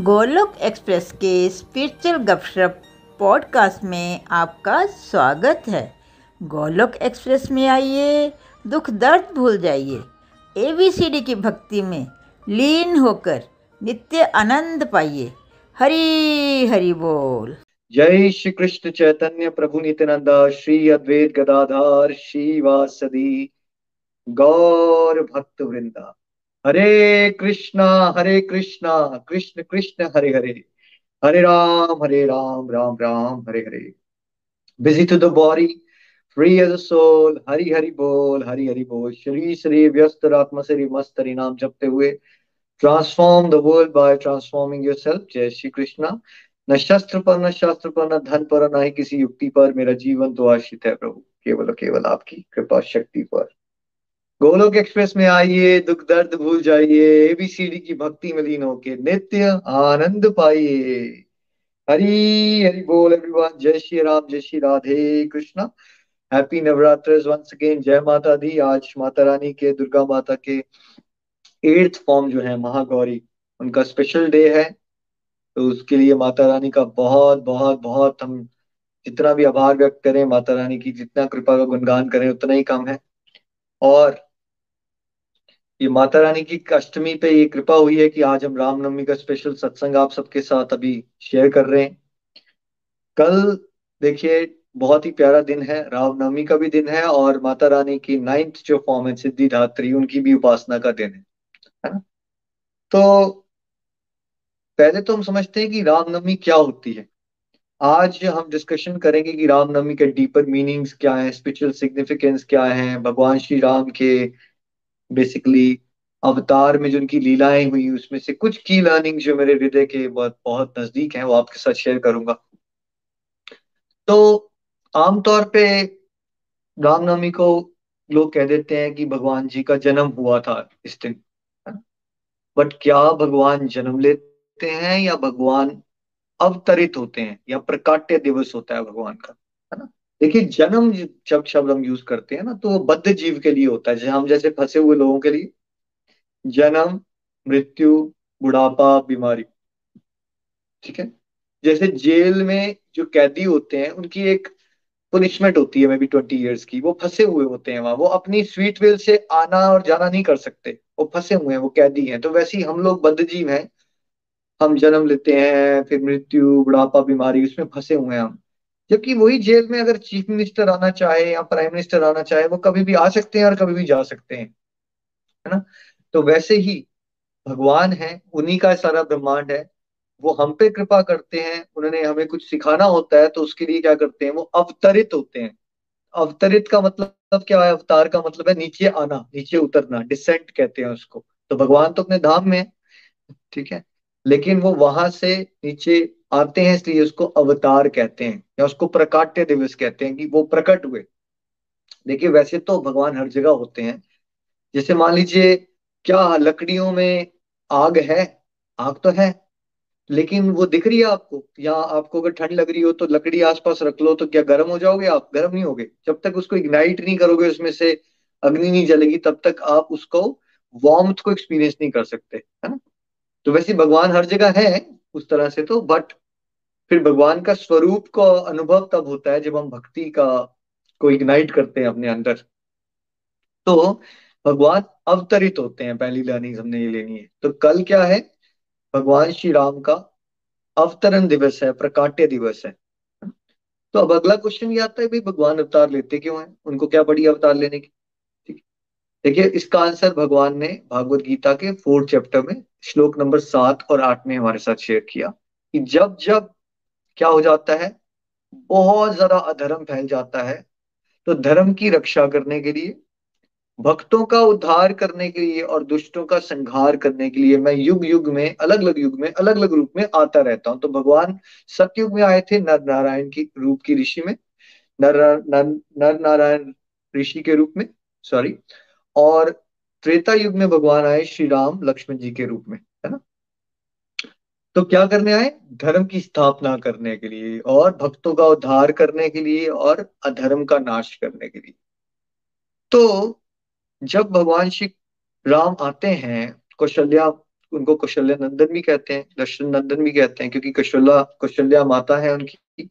Golok express के spiritual गपशप podcast में आपका स्वागत है। गोलोक एक्सप्रेस में आइए, दुख दर्द भूल जाइए। एबीसीडी की भक्ति में लीन होकर नित्य आनंद पाइए। हरी, हरि बोल। जय श्री कृष्ण चैतन्य प्रभु नित्यानंद, श्री अद्वैत गदाधार श्री वासदी गौर भक्त वृंदा। Hare Krishna Hare Krishna, Krishna Krishna, Hare Hare. Hare Ram Hare Ram Ram Ram, Hare Hare. Busy to the body free as soul Hari Hari बोल, हरि हरि बोल। श्री श्री व्यस्त आत्मा श्री मस्त हरि नाम जपते हुए transform the world by transforming yourself जय श्री कृष्णा। न शस्त्र पर, न शास्त्र पर, न धन पर, न ही किसी युक्ति पर, मेरा जीवन तो आश्रित है प्रभु। केवल केवल आपकी कृपा शक्ति पर। गोलोक एक्सप्रेस में आइए, दुख दर्द भूल जाइए एबीसीडी की भक्ति में लीन होके नित्य आनंद पाइए। हरी, हरि बोल एवरीवन जय श्री राम, जय Shri Radhe Krishna. Happy Navratra once again जय माता दी। आज माता रानी के, दुर्गा माता के एट्थ फॉर्म जो है, महागौरी, उनका स्पेशल डे है। तो उसके लिए माता रानी का बहुत बहुत बहुत हम जितना भी आभार व्यक्त करें, माता रानी की जितना कृपा का गुणगान करें, उतना ही कम है। और ये माता रानी की अष्टमी पे ये कृपा हुई है कि आज हम रामनवमी का स्पेशल सत्संग आप सबके साथ अभी शेयर कर रहे हैं। कल, देखिए, बहुत ही प्यारा दिन है रामनवमी का भी दिन है और माता रानी की नाइन्थ जो फॉर्म है, सिद्धि धात्री, उनकी भी उपासना का दिन है है ना? तो पहले तो हम समझते हैं कि रामनवमी क्या होती है। आज हम डिस्कशन करेंगे कि रामनवमी के डीपर मीनिंग्स क्या है स्पिरिचुअल सिग्निफिकेंस क्या है, भगवान श्री राम के बेसिकली अवतार में जो उनकी लीलाएँ हुई, उसमें से कुछ की लर्निंग जो मेरे हृदय के बहुत बहुत नज़दीक हैं, वो आपके साथ शेयर करूँगा। तो आमतौर पे रामनवमी को लोग कह देते हैं कि भगवान जी का जन्म हुआ था इस दिन बट क्या भगवान जन्म लेते हैं या भगवान अवतरित होते हैं या प्रकाट्य दिवस होता है भगवान का? देखिए, जन्म जब शब्द हम यूज़ करते हैं ना तो वो बद्ध जीव के लिए होता है। जैसे हम जैसे फंसे हुए लोगों के लिए। जन्म, मृत्यु, बुढ़ापा, बीमारी। ठीक है? जैसे जेल में जो कैदी होते हैं, उनकी एक पुनिशमेंट होती है मे बी ट्वेंटी ईयर्स की। वो फंसे हुए होते हैं वहाँ। वो अपनी स्वीट विल से आना और जाना नहीं कर सकते। वो फंसे हुए हैं, वो कैदी हैं। तो वैसे ही हम लोग बद्ध जीव हैं। हम जन्म लेते हैं, फिर मृत्यु, बुढ़ापा, बीमारी, उसमें फंसे हुए हैं हम। जबकि वही जेल में अगर चीफ मिनिस्टर आना चाहे या प्राइम मिनिस्टर आना चाहे, वो कभी भी आ सकते हैं और कभी भी जा सकते हैं, है ना? तो वैसे ही भगवान है, उन्हीं का सारा ब्रह्मांड है, वो हम पे कृपा करते हैं, उन्होंने हमें कुछ सिखाना होता है तो उसके लिए क्या करते हैं, वो अवतरित होते हैं। अवतरित का मतलब क्या है? अवतार का मतलब है नीचे आना, नीचे उतरना डिसेंट कहते हैं उसको। तो भगवान तो अपने धाम में है, ठीक है? लेकिन वो वहाँ से नीचे आते हैं, इसलिए उसको अवतार कहते हैं, या उसको प्रकाट्य दिवस कहते हैं कि वो प्रकट हुए। देखिए, वैसे तो भगवान हर जगह होते हैं। जैसे मान लीजिए, क्या लकड़ियों में आग है? आग तो है, लेकिन वो दिख रही है आपको? या आपको अगर ठंड लग रही हो तो लकड़ी आसपास रख लो तो क्या गर्म हो जाओगे आप? गर्म नहीं होगे। जब तक उसको इग्नाइट नहीं करोगे, उसमें से अग्नि नहीं जलेगी, तब तक आप उसको वार्म को एक्सपीरियंस नहीं कर सकते, है ना? तो वैसे भगवान हर जगह है उस तरह से तो बट फिर भगवान का स्वरूप का अनुभव तब होता है जब हम भक्ति का, को इग्नाइट करते हैं अपने अंदर। तो भगवान अवतरित होते हैं, पहली लर्निंग हमने ये लेनी है। तो कल क्या है? भगवान श्री राम का अवतरण दिवस है, प्रकाट्य दिवस है। तो अब अगला क्वेश्चन ये आता है, भाई भगवान अवतार लेते क्यों हैं? उनको क्या बड़ी अवतार लेने की? देखिए इसका आंसर भगवान ने भागवत गीता के फोर्थ चैप्टर में श्लोक नंबर सात और आठ में हमारे साथ शेयर किया कि जब जब क्या हो जाता है? बहुत ज़्यादा अधर्म फैल जाता है। तो धर्म की रक्षा करने के लिए भक्तों का उद्धार करने के लिए और दुष्टों का संहार करने के लिए मैं युग युग में अलग अलग युग में अलग अलग रूप में आता रहता हूँ। तो भगवान सतयुग में आए थे नर नारायण की रूप की ऋषि में नर नर, नर नारायण ऋषि के रूप में सॉरी और त्रेता युग में भगवान आए श्री राम लक्ष्मण जी के रूप में, है ना? तो क्या करने आए? धर्म की स्थापना करने के लिए और भक्तों का उद्धार करने के लिए और अधर्म का नाश करने के लिए। तो जब भगवान श्री राम आते हैं, कौशल्या, उनको कौशल्य नंदन भी कहते हैं, दर्शन नंदन भी कहते हैं, क्योंकि कौशल्या कौशल्या माता है उनकी।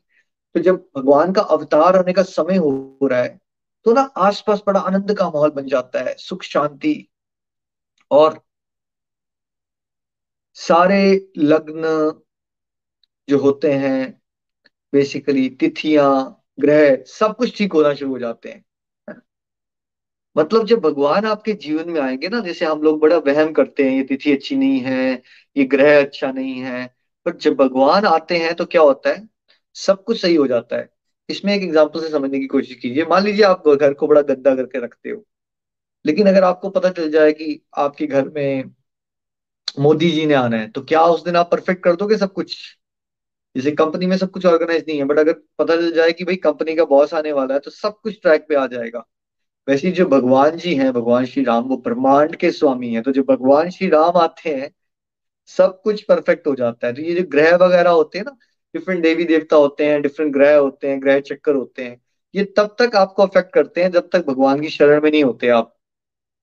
तो जब भगवान का अवतार होने का समय हो रहा है तो ना आसपास बड़ा आनंद का माहौल बन जाता है, सुख, शांति और सारे लग्न जो होते हैं बेसिकली तिथियाँ, ग्रह, सब कुछ ठीक होना शुरू हो जाते हैं। मतलब जब भगवान आपके जीवन में आएँगे ना, जैसे हम लोग बड़ा वहम करते हैं, ये तिथि अच्छी नहीं है, ये ग्रह अच्छा नहीं है पर जब भगवान आते हैं तो क्या होता है? सब कुछ सही हो जाता है। इसमें एक एग्ज़ाम्पल से समझने की कोशिश कीजिए। मान लीजिए आप घर को बड़ा गंदा करके रखते हो। लेकिन अगर आपको पता चल जाए कि आपके घर में मोदी जी ने आना है तो क्या उस दिन आप परफेक्ट कर दोगे सब कुछ? जैसे कंपनी में सब कुछ ऑर्गेनाइज नहीं है बट अगर पता चल जाए कि भाई कंपनी का बॉस आने वाला है तो सब कुछ ट्रैक पे आ जाएगा। वैसे जो भगवान जी हैं, भगवान श्री राम, वो ब्रह्मांड के स्वामी हैं तो जो भगवान श्री राम आते हैं, सब कुछ परफेक्ट हो जाता है। तो ये जो ग्रह वगैरह होते हैं ना डिफरेंट देवी देवता होते हैं डिफरेंट ग्रह होते हैं, ग्रह चक्कर होते हैं। ये तब तक आपको अफेक्ट करते हैं जब तक भगवान की शरण में नहीं होते आप।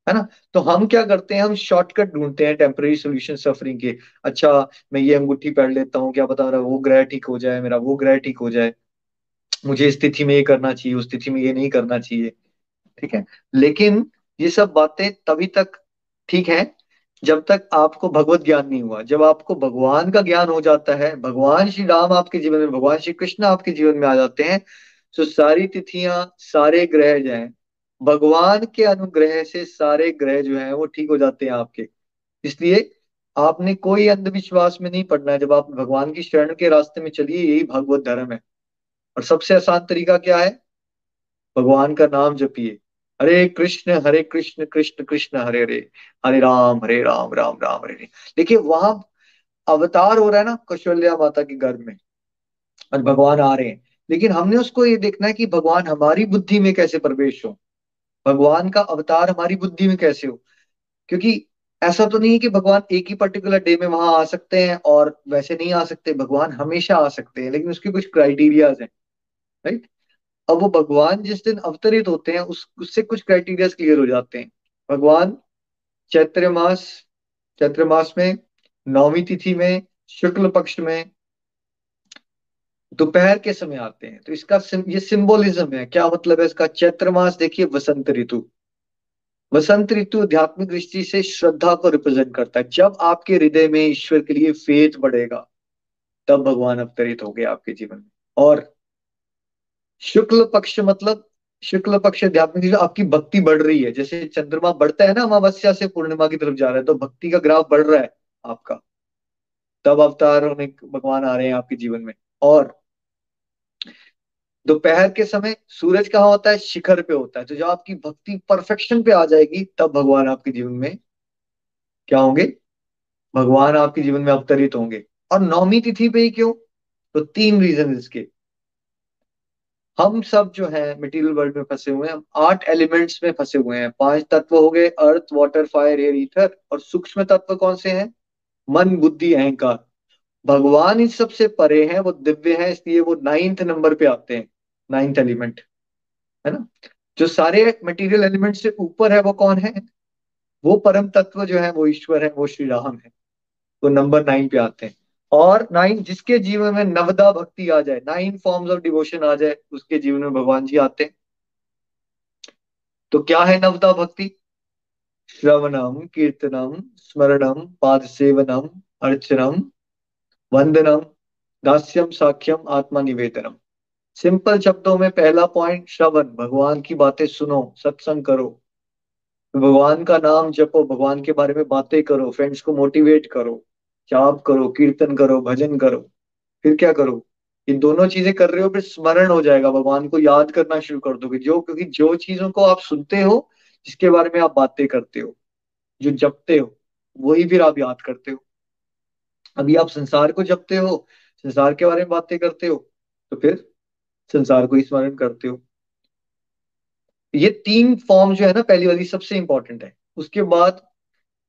है ना? तो हम क्या करते हैं? हम शॉर्टकट ढूंढते हैं टेम्पररी सोल्यूशन सफरिंग के। अच्छा मैं ये अंगूठी पहन लेता हूँ, क्या बता रहा वो ग्रह ठीक हो जाए, मेरा वो ग्रह ठीक हो जाए। मुझे इस तिथि में ये करना चाहिए, उस तिथि में ये नहीं करना चाहिए। ठीक है? लेकिन ये सब बातें तभी तक ठीक है जब तक आपको भगवत ज्ञान नहीं हुआ, जब आपको भगवान का ज्ञान हो जाता है, भगवान श्री राम आपके जीवन में, भगवान श्री कृष्ण आपके जीवन में आ जाते हैं तो सारी तिथियाँ सारे ग्रह जो हैं, भगवान के अनुग्रह से सारे ग्रह जो है, वो ठीक हो जाते हैं आपके। इसलिए आपने कोई अंधविश्वास में नहीं पड़ना है, जब आप भगवान की शरण के रास्ते में चलिए, यही भगवत धर्म है। और सबसे आसान तरीका क्या है? भगवान का नाम जपिए। हरे कृष्ण हरे कृष्ण कृष्ण कृष्ण, हरे हरे हरे राम हरे राम राम राम, हरे हरे। देखिए, वहाँ अवतार हो रहा है ना कौशल्या माता के घर में, और भगवान आ रहे हैं। लेकिन हमने उसको ये देखना है कि भगवान हमारी बुद्धि में कैसे प्रवेश हो? भगवान का अवतार हमारी बुद्धि में कैसे हो? क्योंकि ऐसा तो नहीं है कि भगवान एक ही पर्टिकुलर डे में वहाँ आ सकते हैं, और वैसे नहीं आ सकते, भगवान हमेशा आ सकते हैं, लेकिन उसके कुछ क्राइटेरियाज हैं राइट अब वो भगवान जिस दिन अवतरित होते हैं उस उससे कुछ क्राइटेरिया क्लियर हो जाते हैं। भगवान चैत्र मास चैत्र मास में नौवीं तिथि में शुक्ल पक्ष में दोपहर के समय आते हैं। तो इसका सिम, ये सिंबोलिज्म है। क्या मतलब है इसका? चैत्र मास देखिए वसंत ऋतु। वसंत ऋतु आध्यात्मिक दृष्टि से श्रद्धा को रिप्रेजेंट करता है। जब आपके हृदय में ईश्वर के लिए फेथ बढ़ेगा तब भगवान अवतरित हो गए आपके जीवन में। और शुक्ल पक्ष मतलब शुक्ल पक्ष अध्यात्मिक आपकी भक्ति बढ़ रही है, जैसे चंद्रमा बढ़ता है ना अमावस्या से पूर्णिमा की तरफ़ जा रहा है तो भक्ति का ग्राफ बढ़ रहा है आपका। तब अवतार होने भगवान आ रहे हैं आपके जीवन में। और दोपहर के समय सूरज कहाँ होता है? शिखर पे होता है। तो जब आपकी भक्ति परफेक्शन पे आ जाएगी, तब भगवान आपके जीवन में क्या होंगे? भगवान आपके जीवन में अवतरित होंगे। और नौमी तिथि पे ही क्यों? तो तीन रीजन इसके। हम सब जो है मटेरियल वर्ल्ड में फंसे हुए हैं, हम आठ एलिमेंट्स में फंसे हुए हैं। पाँच तत्व हो गए earth water fire air ether और सूक्ष्म तत्व कौन से हैं? मन, बुद्धि, अहंकार। भगवान इस सबसे परे हैं, वो दिव्य है, इसलिए वो नाइन्थ नंबर पे आते हैं नाइन्थ एलिमेंट है ना? जो सारे मटेरियल एलिमेंट से ऊपर है, वो कौन है? वो परम तत्व जो है, वो ईश्वर है, वो श्री राम है। वो नंबर नाइन पे आते हैं। और नाइन जिसके जीवन में नवदा भक्ति आ जाए, नाइन फॉर्म्स ऑफ़ डिवोशन आ जाए, उसके जीवन में भगवान जी आते हैं। तो क्या है नवदा भक्ति? श्रवणम, कीर्तनम, स्मरणम पाद सेवनम अर्चनम, वंदनम, दास्यम, साख्यम आत्मा निवेदनम सिंपल शब्दों में पहला पॉइंट श्रवण। भगवान की बातें सुनो, सत्संग करो। भगवान का नाम जपो, भगवान के बारे में बातें करो फ्रेंड्स को मोटिवेट करो। जाप करो, कीर्तन करो, भजन करो, फिर क्या करो? ये दोनों चीज़ें कर रहे हो, फिर स्मरण हो जाएगा। भगवान को याद करना शुरू कर दोगे। जो, क्योंकि जो चीज़ों को आप सुनते हो, जिसके बारे में आप बातें करते हो, जो जपते हो, वही फिर आप याद करते हो। अभी आप संसार को जपते हो, संसार के बारे में बातें करते हो तो फिर संसार को स्मरण करते हो। ये तीन फॉर्म जो है ना, पहली वाली सबसे इंपॉर्टेंट है। उसके बाद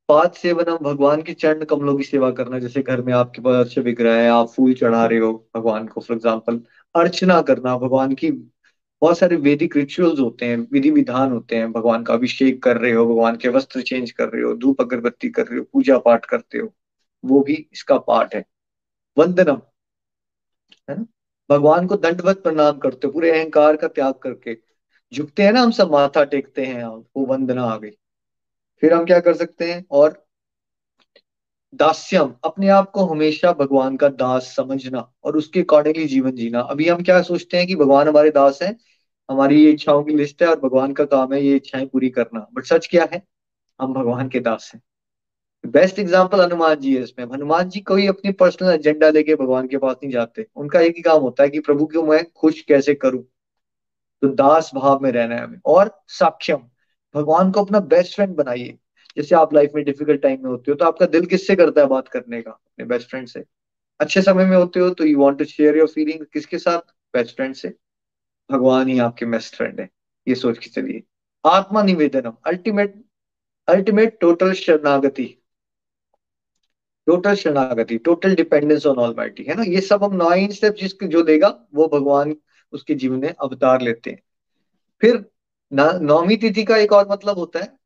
पाद सेवन हम भगवान के चरण कमलों की सेवा करना, जैसे घर में आपके पास अच्छे विग्रह है, आप फूल चढ़ा रहे हो भगवान को फॉर एग्ज़ाम्पल अर्चना करना, भगवान की बहुत सारे वैदिक रिचुअल्स होते हैं, विधि विधान होते हैं, भगवान का अभिषेक कर रहे हो, भगवान के वस्त्र चेंज कर रहे हो, धूप अगरबत्ती कर रहे हो पूजा पाठ करते हो, वो भी इसका पार्ट है। वंदनम, है ना? भगवान को दंडवत प्रणाम करते हो, पूरे अहंकार का त्याग करके। झुकते हैं ना हम सब, माथा टेकते हैं, वो वंदना आ गई। फिर हम क्या कर सकते हैं? और दास्यम, अपने आप को हमेशा भगवान का दास समझना और उसके अकॉर्डिंगली जीवन जीना। अभी हम क्या सोचते हैं कि भगवान हमारे दास हैं, हमारी ये इच्छाओं की लिस्ट है और भगवान का काम है, ये इच्छाएँ पूरी करना। बट सच क्या है? हम भगवान के दास हैं। बेस्ट एग्ज़ाम्पल हनुमान जी है इसमें। हनुमान जी कोई अपनी पर्सनल एजेंडा लेके भगवान के पास नहीं जाते। उनका एक ही काम होता है कि, प्रभु को मैं खुश कैसे करूँ? तो दास भाव में रहना है हमें। और साक्ष्यम भगवान को अपना बेस्ट फ्रेंड बनाइए। जैसे आप लाइफ में डिफ़िकल्ट टाइम में होते हो तो आपका दिल किससे करता है बात करने का? अपने बेस्ट फ्रेंड से। अच्छे समय में होते हो तो you want to share your feeling किसके साथ? बेस्ट फ्रेंड से। भगवान ही आपके बेस्ट फ्रेंड है। ये सोच के चलिए। आत्मा निवेदनम। अल्टीमेट अल्टीमेट टोटल शरणागति। टोटल शरणागति। टोटल डिपेंडेंस ऑन ऑल है ना? ये सब हम नाइन स्टेप जिसके जो देगा, वो भगवान उसके जीवन में अवतार लेते हैं। फिर नौमी तिथि का एक और मतलब होता है,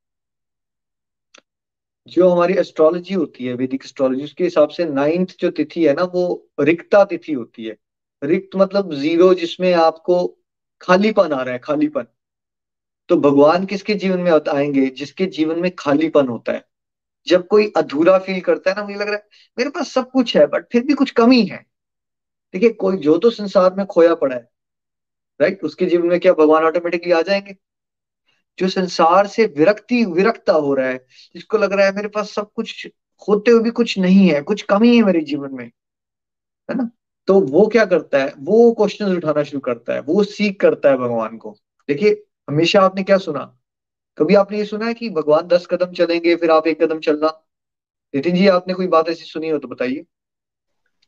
जो हमारी एस्ट्रोलॉजी होती है वैदिक एस्ट्रोलॉजी उसके हिसाब से नाइन्थ जो तिथि है ना, वो रिक्ता तिथि होती है। रिक्त मतलब ज़ीरो जिसमें आपको खालीपन आ रहा है, खालीपन। तो भगवान किसके जीवन में आएँगे, जिसके जीवन में खालीपन होता है। जब कोई अधूरा फील करता है ना, मुझे लग रहा है, मेरे पास सब कुछ है बट फिर भी कुछ कमी है। देखिए, कोई, जो तो संसार में खोया पड़ा है राइट उसके जीवन में क्या भगवान ऑटोमेटिकली आ जाएँगे? जो संसार से विरक्ति विरक्ता हो रहा है जिसको लग रहा है मेरे पास सब कुछ होते हुए भी कुछ नहीं है कुछ कमी है मेरे जीवन में है ना? तो वो क्या करता है? वो क्वेश्चन उठाना शुरू करता है वो सीख करता है भगवान को। देखिए हमेशा आपने क्या सुना? कभी आपने ये सुना है कि भगवान दस कदम चलेंगे फिर आप एक कदम चलना? नितिन जी आपने कोई बात ऐसी सुनी हो तो बताइए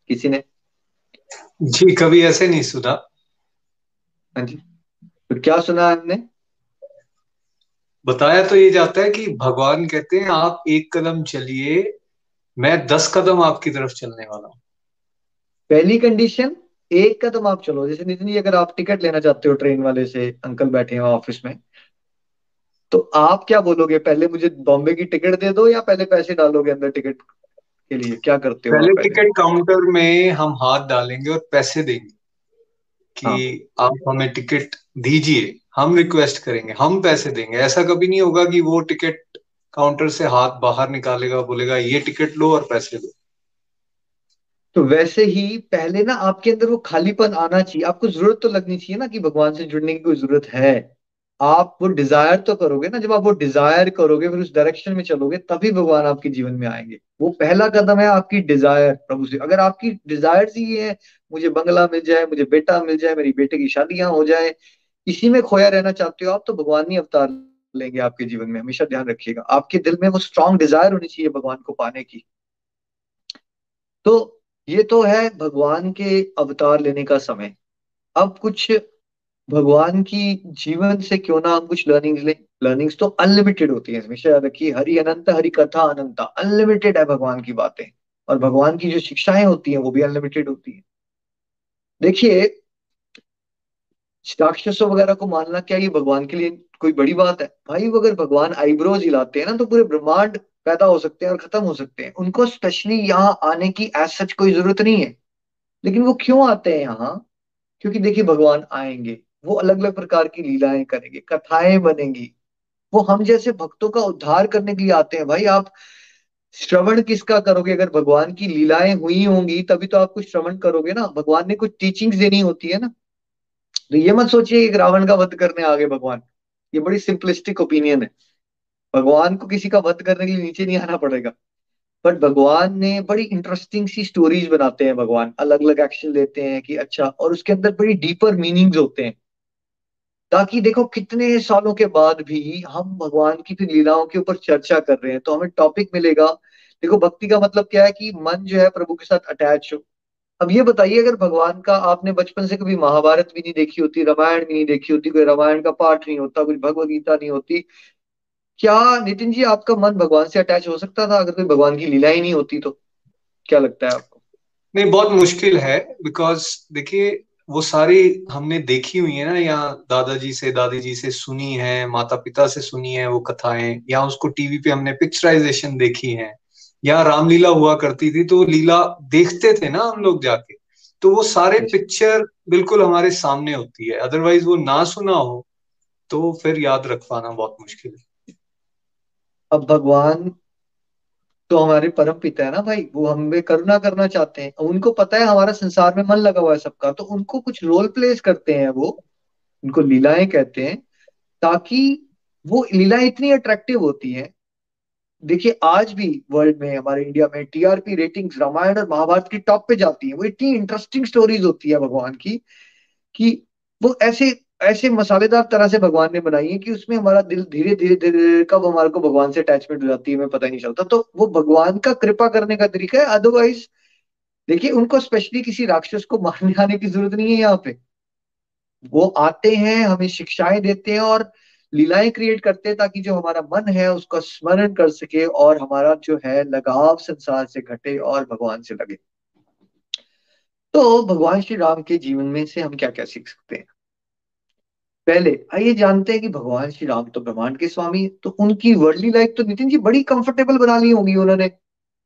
किसी ने? जी कभी ऐसे नहीं सुना। हाँ जी। तो क्या सुना है हमने बताया तो ये जाता है कि भगवान कहते हैं आप एक कदम चलिए मैं दस कदम आपकी तरफ़ चलने वाला हूँ। पहली कंडीशन एक कदम आप चलो। जैसे नितिन जी अगर आप टिकट लेना चाहते हो ट्रेन वाले से अंकल बैठे हैं ऑफ़िस में तो आप क्या बोलोगे? पहले मुझे बॉम्बे की टिकट दे दो या पहले पैसे डालोगे अंदर टिकट के लिए? क्या करते हो पहले, पहले? टिकट काउंटर में हम हाथ डालेंगे और पैसे देंगे कि हाँ। आप हमें टिकट दीजिए। हम रिक्वेस्ट करेंगे, हम पैसे देंगे। ऐसा कभी नहीं होगा कि वो टिकट काउंटर से हाथ बाहर निकालेगा, बोलेगा, ये टिकट लो और पैसे दो। तो वैसे ही पहले ना आपके अंदर वो खालीपन आना चाहिए। आपको ज़रूरत तो लगनी चाहिए ना कि भगवान से जुड़ने की कोई ज़रूरत है। आप वो डिज़ायर तो करोगे ना, जब आप वो डिज़ायर करोगे, फिर उस डायरेक्शन में चलोगे, तभी भगवान आपके जीवन में आएँगे। वो पहला कदम है आपकी डिज़ायर प्रभु से। अगर आपकी डिज़ायर ही है, मुझे बंगला मिल जाए, मुझे बेटा मिल जाए, मेरी बेटे की शादियाँ हो जाए इसी में खोया रहना चाहते हो आप तो भगवान नहीं अवतार लेंगे आपके जीवन में। हमेशा ध्यान रखिएगा। आपके दिल में वो स्ट्रांग डिज़ायर होनी चाहिए भगवान को पाने की। तो ये तो है भगवान के अवतार लेने का समय। अब कुछ भगवान की जीवन से क्यों ना हम कुछ लर्निंग्स लें? लर्निंग्स तो अनलिमिटेड होती है, हमेशा याद रखिए। हरि अनंत, हरि कथा अनंत अनलिमिटेड है भगवान की बातें। और भगवान की जो शिक्षाएँ होती हैं, वो भी अनलिमिटेड होती है। देखिए राक्षसों वगैरह को मानना क्या ये भगवान के लिए कोई बड़ी बात है? भाई अगर भगवान आईब्रोज हिलाते हैं ना तो पूरे ब्रह्मांड पैदा हो सकते हैं और खत्म हो सकते हैं। उनको स्पेशली यहाँ आने की एज सच कोई ज़रूरत नहीं है। लेकिन वो क्यों आते हैं यहाँ? क्योंकि देखिए, भगवान आएँगे। वो अलग अलग प्रकार की लीलाएँ करेंगे, कथाएँ बनेंगी। वो हम जैसे भक्तों का उद्धार करने के लिए आते हैं। भाई, आप श्रवण किसका करोगे? अगर भगवान की लीलाएँ हुई होंगी, तभी तो आप कुछ श्रवण करोगे ना। भगवान ने कुछ टीचिंग्स देनी होती है ना। तो ये मत सोचिए कि रावण का वध करने आ गए भगवान। ये बड़ी सिंपलिस्टिक ओपिनियन है। भगवान को किसी का वध करने के लिए नीचे नहीं आना पड़ेगा। बट भगवान ने बड़ी इंटरेस्टिंग सी स्टोरीज बनाते हैं भगवान। अलग अलग एक्शन लेते हैं कि अच्छा और उसके अंदर बड़ी डीपर मीनिंग्स होते हैं। ताकि देखो, कितने सालों के बाद भी हम भगवान की फिर लीलाओं के ऊपर चर्चा कर रहे हैं तो हमें टॉपिक मिलेगा। देखो, भक्ति का मतलब क्या है कि मन जो है प्रभु के साथ अटैच हो। अब ये बताइए, अगर भगवान का आपने बचपन से कभी महाभारत भी नहीं देखी होती, रामायण भी नहीं देखी होती, कोई रामायण का पाठ नहीं होता कुछ भगवत गीता नहीं होती, क्या नितिन जी आपका मन भगवान से अटैच हो सकता था? अगर कोई भगवान की लीला ही नहीं होती तो क्या लगता है आपको? नहीं, बहुत मुश्किल है बिकॉज़ देखिए, वो सारी हमने देखी हुई है ना, या दादाजी से दादी जी से सुनी है माता पिता से सुनी है वो कथाएँ, या उसको टीवी पे हमने पिक्चराइजेशन देखी है। यहाँ रामलीला हुआ करती थी तो लीला देखते थे ना हम लोग जाके तो वो सारे पिक्चर बिल्कुल हमारे सामने होती है। अदरवाइज़ वो ना सुना हो तो फिर याद रख पाना बहुत मुश्किल है। अब भगवान तो हमारे परम पिता है ना भाई वो हमें करुणा करना चाहते हैं। उनको पता है हमारा संसार में मन लगा हुआ है सबका तो उनको कुछ रोल प्लेस करते हैं वो उनको लीलाएँ कहते हैं ताकि वो लीलाएँ इतनी अट्रैक्टिव होती हैं देखिए, आज भी वर्ल्ड में, हमारे इंडिया में टीआरपी रेटिंग्स रामायण और महाभारत की टॉप पे जाती है। वो इतनी इंटरेस्टिंग स्टोरीज होती है भगवान की, कि वो ऐसे ऐसे मसालेदार तरह से भगवान ने बनाई है कि उसमें हमारा दिल धीरे धीरे धीरे कब हमारे को भगवान से अटैचमेंट हो जाती है हमें पता नहीं चलता। तो वो भगवान का कृपा करने का तरीका है। अदरवाइज़ देखिए, उनको स्पेशली किसी राक्षस को मारने आने की ज़रूरत नहीं है यहाँ पे। वो आते हैं, हमें शिक्षाएँ देते हैं और लीलाएँ क्रिएट करते हैं ताकि जो हमारा मन है उसका स्मरण कर सके और हमारा जो है लगाव संसार से घटे और भगवान से लगे। तो भगवान श्री राम के जीवन में से हम क्या क्या सीख सकते हैं? पहले आइए जानते हैं कि भगवान श्री राम तो ब्रह्मांड के स्वामी तो उनकी वर्ल्डली लाइफ तो नितिन जी बड़ी कंफर्टेबल बना ली होगी उन्होंने।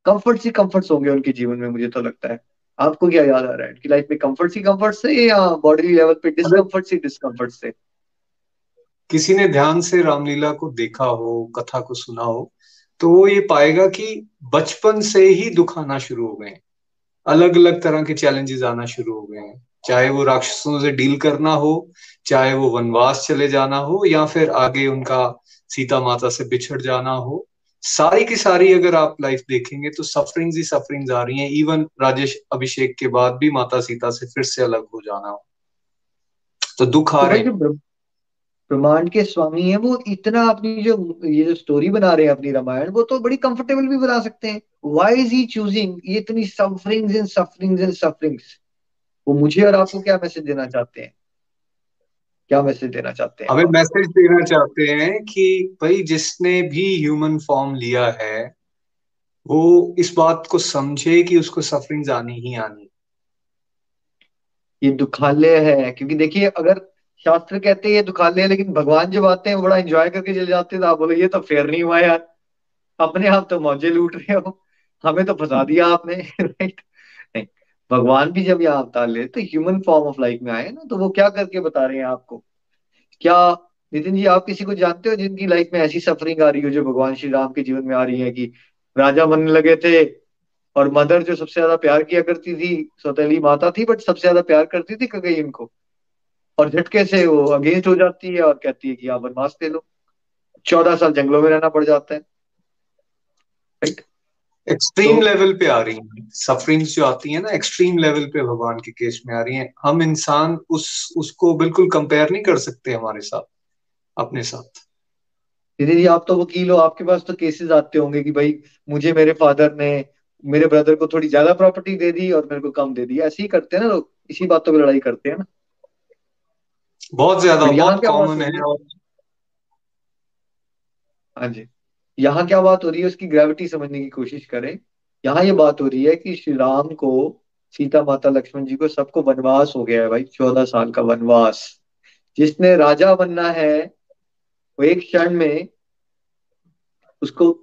कंफर्ट सी कंफर्ट्स होंगे उनके जीवन में मुझे तो लगता है। आपको क्या याद आ रहा है उनकी लाइफ में कंफर्ट सी कंफर्ट से या बॉडी लेवल पे डिस्कम्फर्ट सी डिस्कम्फर्ट से किसी ने ध्यान से रामलीला को देखा हो कथा को सुना हो तो वो ये पाएगा कि बचपन से ही दुख आना शुरू हो गए अलग अलग तरह के चैलेंजेस आना शुरू हो गए हैं। चाहे वो राक्षसों से डील करना हो चाहे वो वनवास चले जाना हो या फिर आगे उनका सीता माता से बिछड़ जाना हो सारी की सारी अगर आप लाइफ देखेंगे तो सफरिंग्स ही सफरिंग्स आ रही हैं। इवन राजेश अभिषेक के बाद भी माता सीता से फिर से अलग हो जाना हो। तो दुख आ तो रहे हैं। ब्रह्मांड के स्वामी है वो इतना अपनी जो ये जो स्टोरी बना रहे हैं अपनी रामायण वो तो बड़ी कंफर्टेबल भी बना सकते हैं। वाई इज़ ही चूजिंग ये इतनी sufferings and sufferings and sufferings वो मुझे और आपको क्या मैसेज देना चाहते हैं? क्या मैसेज देना चाहते हैं? हमें मैसेज देना चाहते हैं कि भाई जिसने भी ह्यूमन फॉर्म लिया है वो इस बात को समझे कि उसको सफरिंग आनी ही आनी। ये दुखालय है क्योंकि देखिए अगर शास्त्र कहते हैं, ये दुखालय है लेकिन भगवान जब आते हैं बड़ा एंजॉय करके चले जाते हैं। तो आप बोले, ये तो फेयर नहीं हुआ यार। अपने आप तो मौजे लूट रहे हो। हमें तो फंसा दिया आपने राइट नहीं, भगवान भी जब यहाँ अवतार ले तो ह्यूमन फॉर्म ऑफ़ लाइफ में आए ना तो वो क्या करके बता रहे हैं आपको? क्या नितिन जी, आप किसी को जानते हो जिनकी लाइफ में ऐसी सफरिंग आ रही हो, जो भगवान श्री राम के जीवन में आ रही है कि राजा बनने लगे थे और मदर जो सबसे ज़्यादा प्यार किया करती थी सौतेली माता थी बट सबसे ज़्यादा प्यार करती थी कगई इनको और झटके से वो अगेंस्ट हो जाती है और कहती है कि आप बनवास ले लो चौदह साल जंगलों में रहना पड़ जाता है। राइट एक्सट्रीम लेवल पे आ रही हैं। सफरिंग्स जो आती है ना एक्सट्रीम लेवल पे भगवान के केस में आ रही हैं। हम इंसान उस उसको बिल्कुल कंपेयर नहीं कर सकते हमारे साथ अपने साथ। दीदी जी आप तो वकील हो आपके पास तो केसेस आते होंगे कि भाई मुझे मेरे फादर ने मेरे ब्रदर को थोड़ी ज़्यादा प्रॉपर्टी दे दी और मेरे को कम दे दी। ऐसे ही करते हैं ना लोग इसी बातों पर लड़ाई करते हैं ना। बहुत ज़्यादा बहुत कॉमन है हाँ जी। यहाँ क्या बात हो रही है? उसकी ग्रेविटी समझने की कोशिश करें। यहाँ ये बात हो रही है कि श्री राम को सीता माता लक्ष्मण जी को सबको वनवास हो गया है भाई चौदह साल का वनवास। जिसने राजा बनना है वो एक क्षण में उसको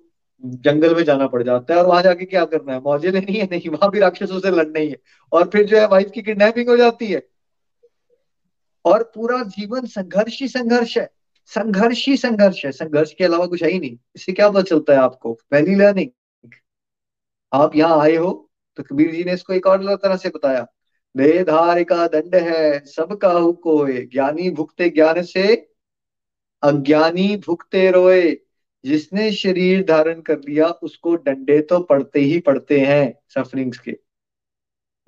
जंगल में जाना पड़ जाता है और वहाँ जाके क्या करना है? मौजे लेनी है? नहीं वहाँ भी राक्षसों से लड़ना ही है। और फिर जो है वाइफ की किडनैपिंग हो जाती है। और पूरा जीवन संघर्ष ही संघर्ष है। संघर्ष ही संघर्ष है। संघर्ष के अलावा कुछ है ही नहीं। इससे क्या पता चलता है आपको? पहली लर्निंग आप यहाँ आए हो तो कबीर जी ने इसको एक और तरह से बताया। देधार का दंड है, सबका को ज्ञानी भुगते ज्ञान से, अज्ञानी भुगते रोए। जिसने शरीर धारण कर लिया, उसको डंडे तो पड़ते ही पड़ते हैं सफरिंग्स के।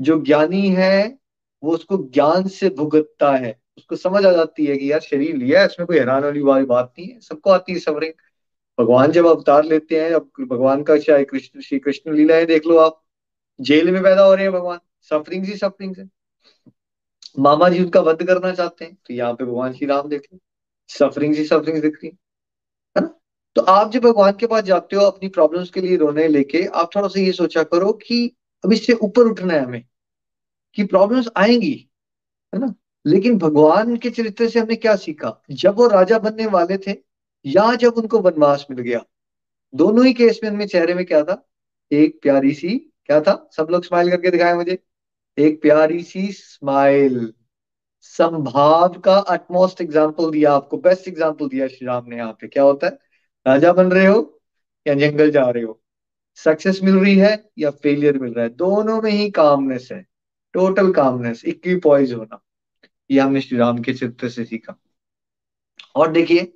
जो ज्ञानी है, वो उसको ज्ञान से भुगतता है। उसको समझ आ जाती है कि यार, शरीर लिया है, इसमें कोई हैरान वाली बात नहीं है, सबको आती है सफरिंग भगवान जब अवतार लेते हैं, अब भगवान का चाहे कृष्ण श्री कृष्ण लीला है देख लो आप, जेल में पैदा हो रहे हैं भगवान सफरिंग ही सफरिंग से मामा जी उनका वध करना चाहते हैं तो यहाँ पे भगवान श्री राम देख लो सफरिंग ही सफरिंग दिख रही है ना? तो आप जब भगवान के पास जाते हो, अपनी प्रॉब्लम्स के लिए रोने लेके, आप थोड़ा सा ये सोचा करो कि अब इससे ऊपर उठना है हमें, कि प्रॉब्लम्स आएँगी, है ना? लेकिन भगवान के चरित्र से हमने क्या सीखा? जब वो राजा बनने वाले थे, या जब उनको वनवास मिल गया, दोनों ही केस में उनमें चेहरे में क्या था? एक प्यारी सी, क्या था? सब लोग स्माइल करके दिखाए मुझे। एक प्यारी सी स्माइल संभाव का अटमोस्ट एग्ज़ाम्पल दिया आपको बेस्ट एग्ज़ाम्पल दिया श्री राम ने यहाँ पे। क्या होता है? राजा बन रहे हो, या जंगल जा रहे हो? सक्सेस मिल रही है, या फेलियर मिल रहा है? दोनों में ही कामनेस है टोटल कामनेस इक्वी पॉइज होना। ये हमने श्री राम के चित्र से सीखा। और देखिए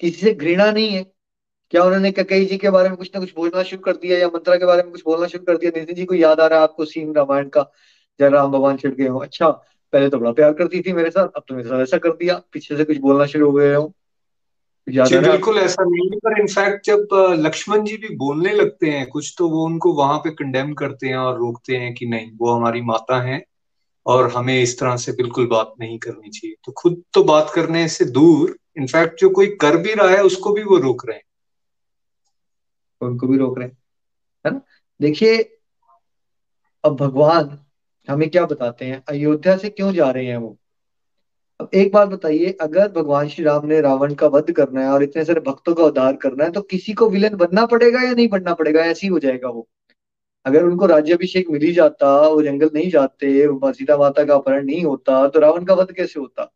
किसी से घृणा नहीं है। क्या उन्होंने ककई जी के बारे में कुछ ना कुछ बोलना शुरू कर दिया या मंत्रा के बारे में कुछ बोलना शुरू कर दिया? नितिन जी को याद आ रहा है आपको सीन रामायण का जब राम भगवान छिड़ गए हो। अच्छा पहले तो बड़ा प्यार करती थी मेरे साथ अब तो मेरे साथ ऐसा कर दिया। पीछे से कुछ बोलना शुरू हो गए हो। जी बिल्कुल ऐसा नहीं है। पर इनफैक्ट जब लक्ष्मण जी भी बोलने लगते हैं कुछ तो वो उनको वहाँ पे कंडेम करते हैं और रोकते हैं कि नहीं वो हमारी माता हैं। और हमें इस तरह से बिल्कुल बात नहीं करनी चाहिए। तो खुद तो बात करने से दूर, इनफैक्ट जो कोई कर भी रहा है, उसको भी वो रोक रहे हैं। उनको भी रोक रहे हैं, है ना? देखिए, अब भगवान हमें क्या बताते हैं? अयोध्या से क्यों जा रहे हैं वो? अब एक बात बताइए, अगर भगवान श्री राम ने रावण का वध करना है और इतने सारे भक्तों का उद्धार करना है तो किसी को विलन बनना पड़ेगा या नहीं बनना पड़ेगा? ऐसे ही हो जाएगा वो। अगर उनको राज्यभिषेक मिल ही जाता वो जंगल नहीं जाते, सीता माता का अपहरण नहीं होता तो रावण का वध कैसे होता?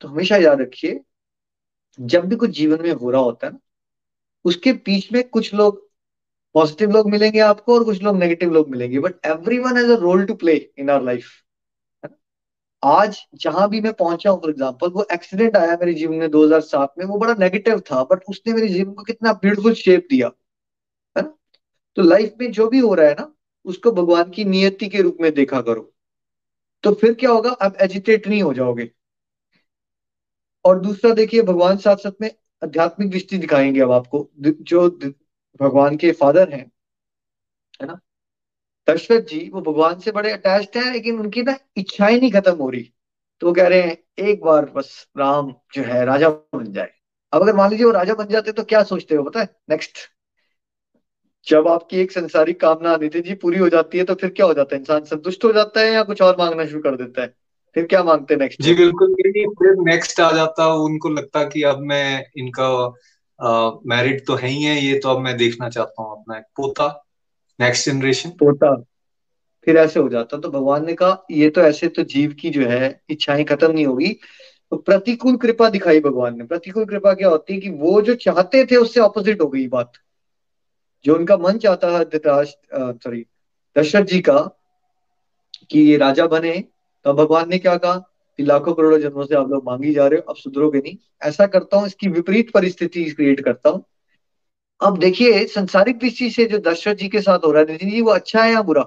तो हमेशा याद रखिए, जब भी कुछ जीवन में हो रहा होता है ना, उसके बीच में कुछ लोग पॉजिटिव लोग मिलेंगे आपको और कुछ लोग नेगेटिव लोग मिलेंगे but every one has a role to play in our life आज जहाँ भी मैं पहुँचा हूँ फॉर एग्ज़ाम्पल वो एक्सीडेंट आया मेरे जीवन में 2007 में, वो बड़ा नेगेटिव था बट उसने मेरे जीवन को कितना ब्यूटीफुल शेप दिया। तो लाइफ में जो भी हो रहा है ना, उसको भगवान की नियति के रूप में देखा करो। तो फिर क्या होगा? आप एजिटेट नहीं हो जाओगे। और दूसरा देखिए, भगवान साथ साथ में आध्यात्मिक दृष्टि दिखाएँगे अब आपको। जो भगवान के फादर हैं, है ना? दशरथ जी, वो भगवान से बड़े अटैच्ड हैं, लेकिन उनकी ना इच्छाएँ नहीं खत्म हो रही। तो वो कह रहे हैं, एक बार बस राम जो है, राजा बन जाए। अब अगर मान लीजिए वो राजा बन जाते तो क्या सोचते हो? पता है? नेक्स्ट जब आपकी एक संसारिक कामना नितिन जी पूरी हो जाती है तो फिर क्या हो जाता है? इंसान संतुष्ट हो जाता है या कुछ और मांगना शुरू कर देता है? फिर क्या मांगते हैं नेक्स्ट जी बिल्कुल फिर नेक्स्ट आ जाता उनको लगता कि अब मैं इनका मैरिड तो है ही है ये तो अब मैं देखना चाहता हूँ अपना एक पोता नेक्स्ट जनरेशन पोता। फिर ऐसे हो जाता तो भगवान ने कहा ये तो ऐसे तो जीव की जो है इच्छाएँ खत्म नहीं होगी। तो प्रतिकूल कृपा दिखाई भगवान ने। प्रतिकूल कृपा क्या होती है कि वो जो चाहते थे उससे ऑपोजिट हो गई बात। जो उनका मन चाहता है सॉरी दशरथ जी का, कि ये राजा बने तो भगवान ने क्या कहा, कि लाखों करोड़ों जन्मों से आप लोग मांगी जा रहे हो, अब सुधरोगे नहीं। ऐसा करता हूँ, इसकी विपरीत परिस्थिति क्रिएट करता हूँ। अब देखिए, संसारिक दृष्टि से जो दशरथ जी के साथ हो रहा है नितिन जी, वो अच्छा है या बुरा?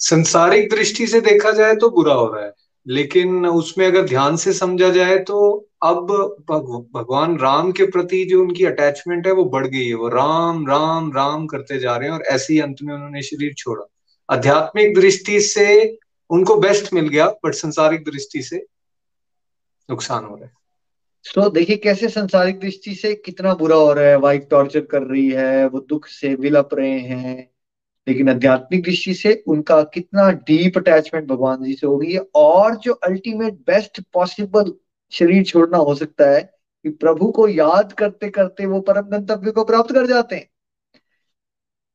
संसारिक दृष्टि से देखा जाए तो बुरा हो रहा है। लेकिन उसमें अगर ध्यान से समझा जाए तो अब भगवान राम के प्रति जो उनकी अटैचमेंट है वो बढ़ गई है। वो राम राम राम करते जा रहे हैं और ऐसे ही अंत में उन्होंने शरीर छोड़ा। आध्यात्मिक दृष्टि से उनको बेस्ट मिल गया बट संसारिक दृष्टि से नुकसान हो रहा है। तो देखिए, कैसे संसारिक दृष्टि से कितना बुरा हो रहा है? वाइफ टॉर्चर कर रही है, वो दुख से विलप रहे हैं। लेकिन आध्यात्मिक दृष्टि से उनका कितना डीप अटैचमेंट भगवान जी से हो गई है और जो अल्टीमेट बेस्ट पॉसिबल शरीर छोड़ना हो सकता है कि प्रभु को याद करते करते वो परम गंतव्य को प्राप्त कर जाते हैं।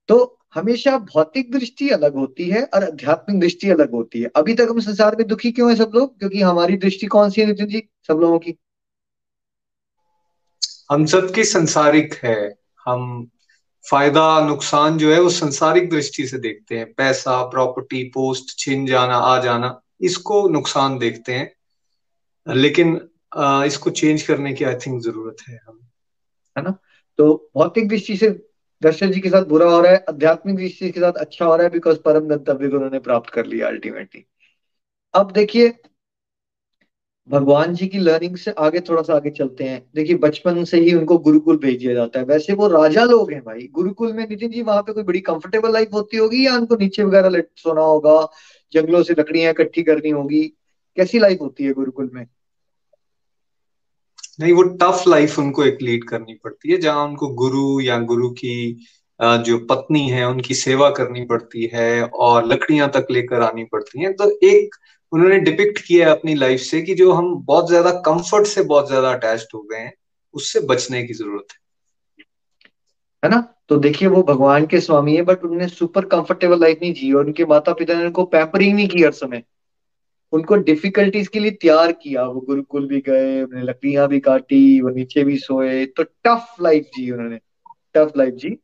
तो हमेशा भौतिक दृष्टि अलग होती है और आध्यात्मिक दृष्टि अलग होती है। अभी तक हम संसार में दुखी क्यों है सब लोग? क्योंकि हमारी दृष्टि कौन सी है नितिन जी? सब लोगों की। हम सबकी संसारिक है। हम फ़ायदा, नुकसान जो है वो संसारिक दृष्टि से देखते हैं। पैसा प्रॉपर्टी पोस्ट छिन जाना, आ जाना, इसको नुकसान देखते हैं। लेकिन इसको चेंज करने की आई थिंक ज़रूरत है। हम है ना? तो भौतिक दृष्टि से दर्शन जी के साथ बुरा हो रहा है, आध्यात्मिक दृष्टि के साथ अच्छा हो रहा है बिकॉज़ परम गंतव्य को उन्होंने प्राप्त कर लिया अल्टीमेटली अब देखिए भगवान जी की लर्निंग से आगे थोड़ा सा आगे चलते हैं। देखिए, बचपन से ही उनको गुरुकुल भेज दिया जाता है। वैसे वो राजा लोग हैं भाई। गुरुकुल में नितिन जी, वहाँ पे कोई बड़ी कंफर्टेबल लाइफ होती होगी या उनको नीचे वगैरह सोना होगा, जंगलों से लकड़ियाँ इकट्ठी करनी होगी? कैसी लाइफ होती है गुरुकुल में? नहीं, वो टफ लाइफ उनको एक लीड करनी पड़ती है, जहाँ उनको गुरु या गुरु की जो पत्नी है, उनकी सेवा करनी पड़ती है और लकड़ियाँ तक लेकर आनी पड़ती हैं। तो एक उन्होंने डिपिक्ट किया है अपनी लाइफ से कि जो हम बहुत ज़्यादा कंफर्ट से बहुत ज़्यादा अटैच्ड हो गए हैं, उससे बचने की ज़रूरत है। है ना? तो देखिए, वो भगवान के स्वामी है बट उन्होंने सुपर कंफर्टेबल लाइफ नहीं जी, और उनके माता पिता ने उनको पैम्परिंग नहीं की हर समय। उनको डिफिकल्टीज के लिए तैयार किया। वो गुरुकुल भी गए, उन्होंने लकड़ियाँ भी काटी, वो नीचे भी सोए। तो टफ लाइफ जी उन्होंने। टफ लाइफ जी।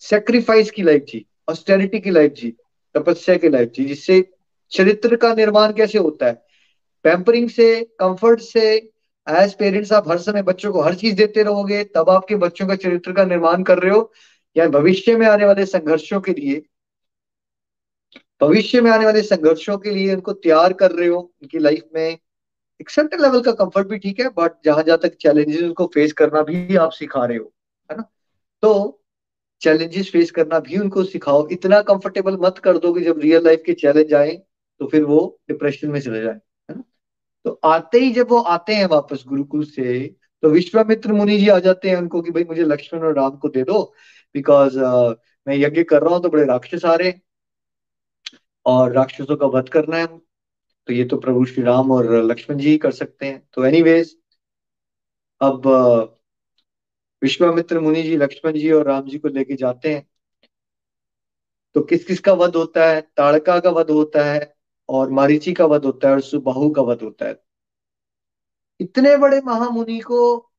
सेक्रीफाइस की लाइफ जी। ऑस्टेरिटी की लाइफ जी। तपस्या की लाइफ जी, जिससे चरित्र का निर्माण कैसे होता है? पैम्परिंग से कंफर्ट से एज पेरेंट्स आप हर समय बच्चों को हर चीज़ देते रहोगे, तब आपके बच्चों का चरित्र का निर्माण कर रहे हो, या भविष्य में आने वाले संघर्षों के लिए? भविष्य में आने वाले संघर्षों के लिए उनको तैयार कर रहे हो, उनकी लाइफ में, एक सर्टन लेवल का कंफर्ट भी ठीक है बट जहाँ जहाँ तक चैलेंजेस उनको फेस करना भी आप सिखा रहे हो, है ना? तो चैलेंजेस फेस करना भी उनको सिखाओ, इतना कंफर्टेबल मत कर दो कि जब रियल लाइफ के चैलेंज आए तो फिर वो डिप्रेशन में चले जाए है ना? तो आते ही जब वो आते हैं वापस गुरुकुल से तो विश्वामित्र मुनि जी आ जाते हैं उनको कि भाई मुझे लक्ष्मण और राम को दे दो बिकॉज़ uh, मैं यज्ञ कर रहा हूँ तो बड़े राक्षस आ रहे और राक्षसों का वध करना है। तो ये तो प्रभु श्री राम और लक्ष्मण जी कर सकते हैं। तो एनीवेज अब विश्वामित्र मुनि जी लक्ष्मण जी और राम जी को लेके जाते हैं। तो किस किस का वध होता है? ताड़का का वध होता है। और मारीची का वध होता है और सुबाहु का वध होता है। इतने बड़े महामुनि को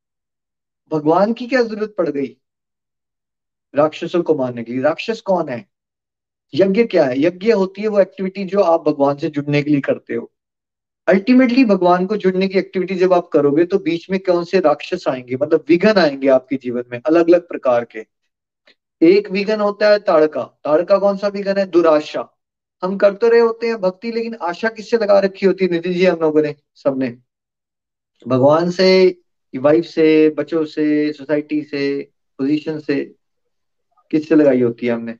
भगवान की क्या ज़रूरत पड़ गई? राक्षसों को मारने की राक्षस कौन है? यज्ञ क्या है? यज्ञ होती है वो एक्टिविटी जो आप भगवान से जुड़ने के लिए करते हो। अल्टीमेटली भगवान को जुड़ने की एक्टिविटी जब आप करोगे तो बीच में कौन से राक्षस आएँगे? मतलब विघन आएँगे आपके जीवन में अलग अलग प्रकार के। एक विघन होता है ताड़का। ताड़का कौन सा विघन है? दुराशा। हम करते रहे होते हैं भक्ति लेकिन आशा किससे लगा रखी होती है? नितिन जी हम लोगों ने सबने। भगवान से वाइफ से बच्चों से सोसाइटी से पोजीशन से किससे लगाई होती है हमने?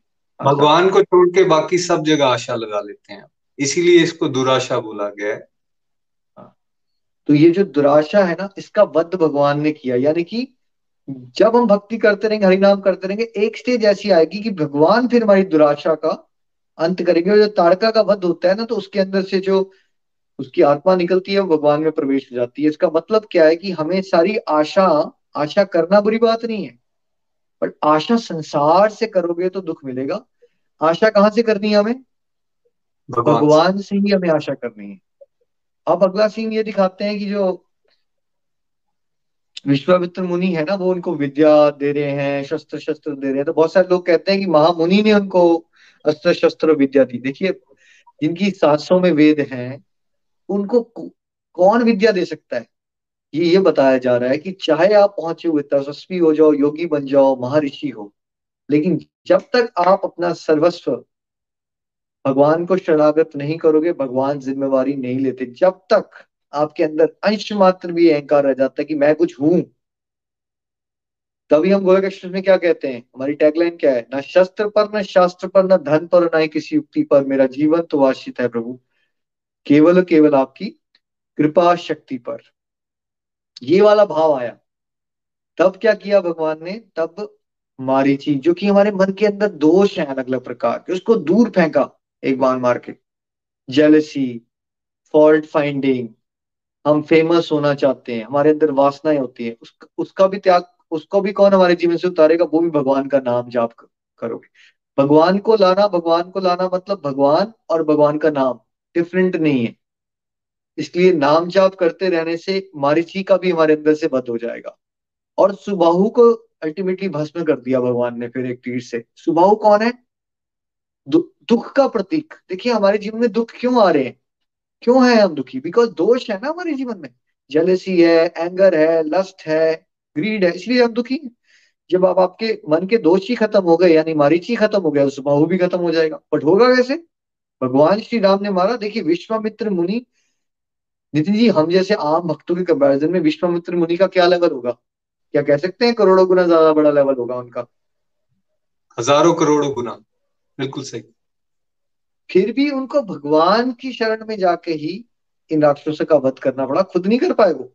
भगवान को छोड़ के बाकी सब जगह आशा लगा लेते हैं। इसीलिए इसको दुराशा बोला गया है। हाँ। तो ये जो दुराशा है ना इसका वध भगवान ने किया। यानी कि जब हम भक्ति करते रहेंगे हरिनाम करते रहेंगे एक स्टेज ऐसी आएगी कि भगवान फिर हमारी दुराशा का अंत करेंगे। और जो ताड़का का वध होता है ना तो उसके अंदर से जो उसकी आत्मा निकलती है वो भगवान में प्रवेश हो जाती है। इसका मतलब क्या है कि हमें सारी आशा आशा करना बुरी बात नहीं है बट आशा संसार से करोगे तो दुख मिलेगा। आशा कहाँ से करनी है हमें? भगवान से। ही हमें आशा करनी है। अब अगला सीन ये दिखाते हैं कि जो विश्वामित्र मुनि है ना वो उनको विद्या दे रहे हैं शस्त्र शस्त्र दे रहे हैं। तो बहुत सारे लोग कहते हैं कि महामुनि ने उनको अस्त्र शस्त्र विद्या दी देखिए, जिनकी सांसों में वेद हैं, उनको कौन विद्या दे सकता है? ये ये बताया जा रहा है कि चाहे आप पहुँचे हुए तपस्वी हो जाओ, योगी बन जाओ, महर्षि हो, लेकिन जब तक आप अपना सर्वस्व भगवान को शरणागत नहीं करोगे, भगवान जिम्मेवारी नहीं लेते। जब तक आपके अंदर अंश मात्र भी अहंकार रह जाता है कि मैं कुछ हूँ तभी हम एक्सप्रेस में क्या कहते हैं? हमारी टैगलाइन क्या है? ना शस्त्र पर न शास्त्र पर न धन पर न ही किसी युक्ति पर। मेरा जीवन तो वाशित है प्रभु। केवल केवल आपकी कृपा शक्ति पर। ये वाला भाव आया। तब क्या किया भगवान ने? तब मारीची जो कि हमारे मन के अंदर दोष है अलग अलग प्रकार के उसको दूर फेंका एक बार मार के। जेलसी फॉल्ट फाइंडिंग हम फ़ेमस होना चाहते हैं हमारे अंदर वासनाएँ होती है उस, उसका भी त्याग उसको भी कौन हमारे जीवन से उतारेगा? वो भी भगवान का नाम जाप करोगे। भगवान को लाना भगवान को लाना मतलब भगवान और भगवान का नाम। डिफरेंट नहीं है। इसलिए नाम जाप करते रहने से मारिची का भी हमारे अंदर से बद हो जाएगा। और सुबाहु को अल्टीमेटली भस्म कर दिया भगवान ने फिर एक तीर से। सुबाहु कौन है? दु, दुख का प्रतीक। देखिए हमारे जीवन में दुख क्यों आ रहे हैं? क्यों है हम दुखी? बिकॉज़ दोष है ना हमारे जीवन में। जेलेसी है एंगर है लस्ट है। ग्रीड है इसलिए हम दुखी हैं। जब आप आपके मन के दोष ही खत्म हो गए यानी मारीची खत्म हो गया तो सुबाहु भी खत्म हो जाएगा। बट होगा कैसे? भगवान श्री राम ने मारा। देखिए विश्वामित्र मुनि नितिन जी हम जैसे आम भक्तों के कंपैरिजन में विश्वामित्र मुनि का क्या लेवल होगा? क्या कह सकते हैं? करोड़ों गुना ज़्यादा बड़ा लेवल होगा उनका। हज़ारों करोड़ों गुना। बिल्कुल सही। फिर भी उनको भगवान की शरण में जाके ही इन राक्षसों का वध करना पड़ा। खुद नहीं कर पाए वो।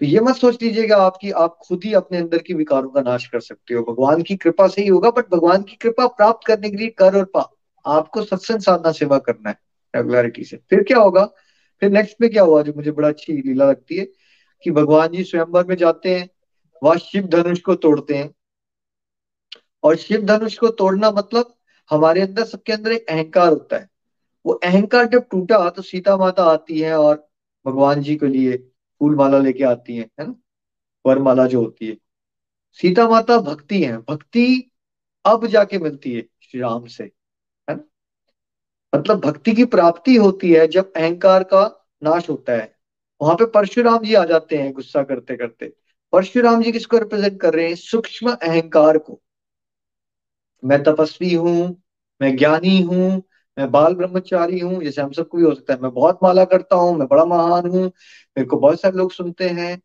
तो ये मत सोच लीजिएगा आपकी आप खुद ही अपने अंदर की विकारों का नाश कर सकते हो। भगवान की कृपा से ही होगा बट भगवान की कृपा प्राप्त करने के लिए कर और पा। आपको सत्संग साधना, सेवा करना है रेगुलरिटी से। फिर क्या होगा? फिर नेक्स्ट में क्या हुआ जो मुझे बड़ा अच्छी लीला लगती है कि भगवान जी स्वयंवर में जाते हैं, वह शिव धनुष को तोड़ते हैं। और शिव धनुष को तोड़ना मतलब हमारे अंदर सबके अंदर एक अहंकार होता है। वो अहंकार जब टूटा तो सीता माता आती है और भगवान जी के लिए फूल माला लेके आती है ना? वरमाला जो होती है। सीता माता भक्ति है, भक्ति अब जाके मिलती है श्री राम से, है ना? मतलब भक्ति की प्राप्ति होती है जब अहंकार का नाश होता है। वहाँ पे परशुराम जी आ जाते हैं गुस्सा करते करते। परशुराम जी किसको रिप्रेजेंट कर रहे हैं? सूक्ष्म अहंकार को। मैं तपस्वी हूँ, मैं ज्ञानी हूँ मैं बाल ब्रह्मचारी हूँ, जैसे हम सबको भी हो सकता है। मैं बहुत माला करता हूँ, मैं बड़ा महान हूँ, मेरे को बहुत सारे लोग सुनते हैं।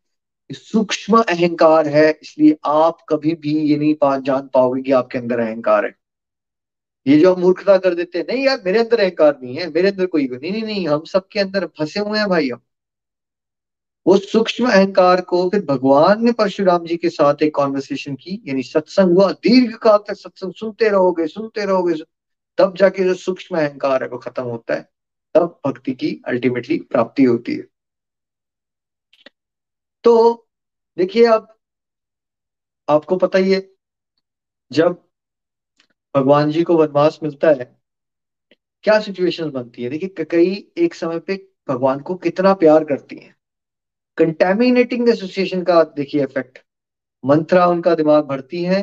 सूक्ष्म अहंकार है, इसलिए आप कभी भी ये नहीं पा, जान पाओगे कि आपके अंदर अहंकार है। ये जो हम मूर्खता कर देते हैं, नहीं यार, मेरे अंदर अहंकार नहीं है, मेरे अंदर कोई नहीं नहीं नहीं, हम सबके अंदर फंसे हुए हैं भाई हम वो सूक्ष्म अहंकार को फिर भगवान ने परशुराम जी के साथ एक कॉन्वर्सेशन की, यानी सत्संग हुआ। दीर्घ काल तक सत्संग सुनते रहोगे सुनते रहोगे तब जाके जो सूक्ष्म अहंकार है वो खत्म होता है, तब भक्ति की अल्टीमेटली प्राप्ति होती है। तो देखिए अब, आपको पता ही है, जब भगवान जी को वनवास मिलता है, क्या सिचुएशन बनती है? देखिए कई एक समय पे भगवान को कितना प्यार करती हैं। कंटेमिनेटिंग एसोसिएशन का देखिए इफ़ेक्ट मंत्रा उनका दिमाग भरती है,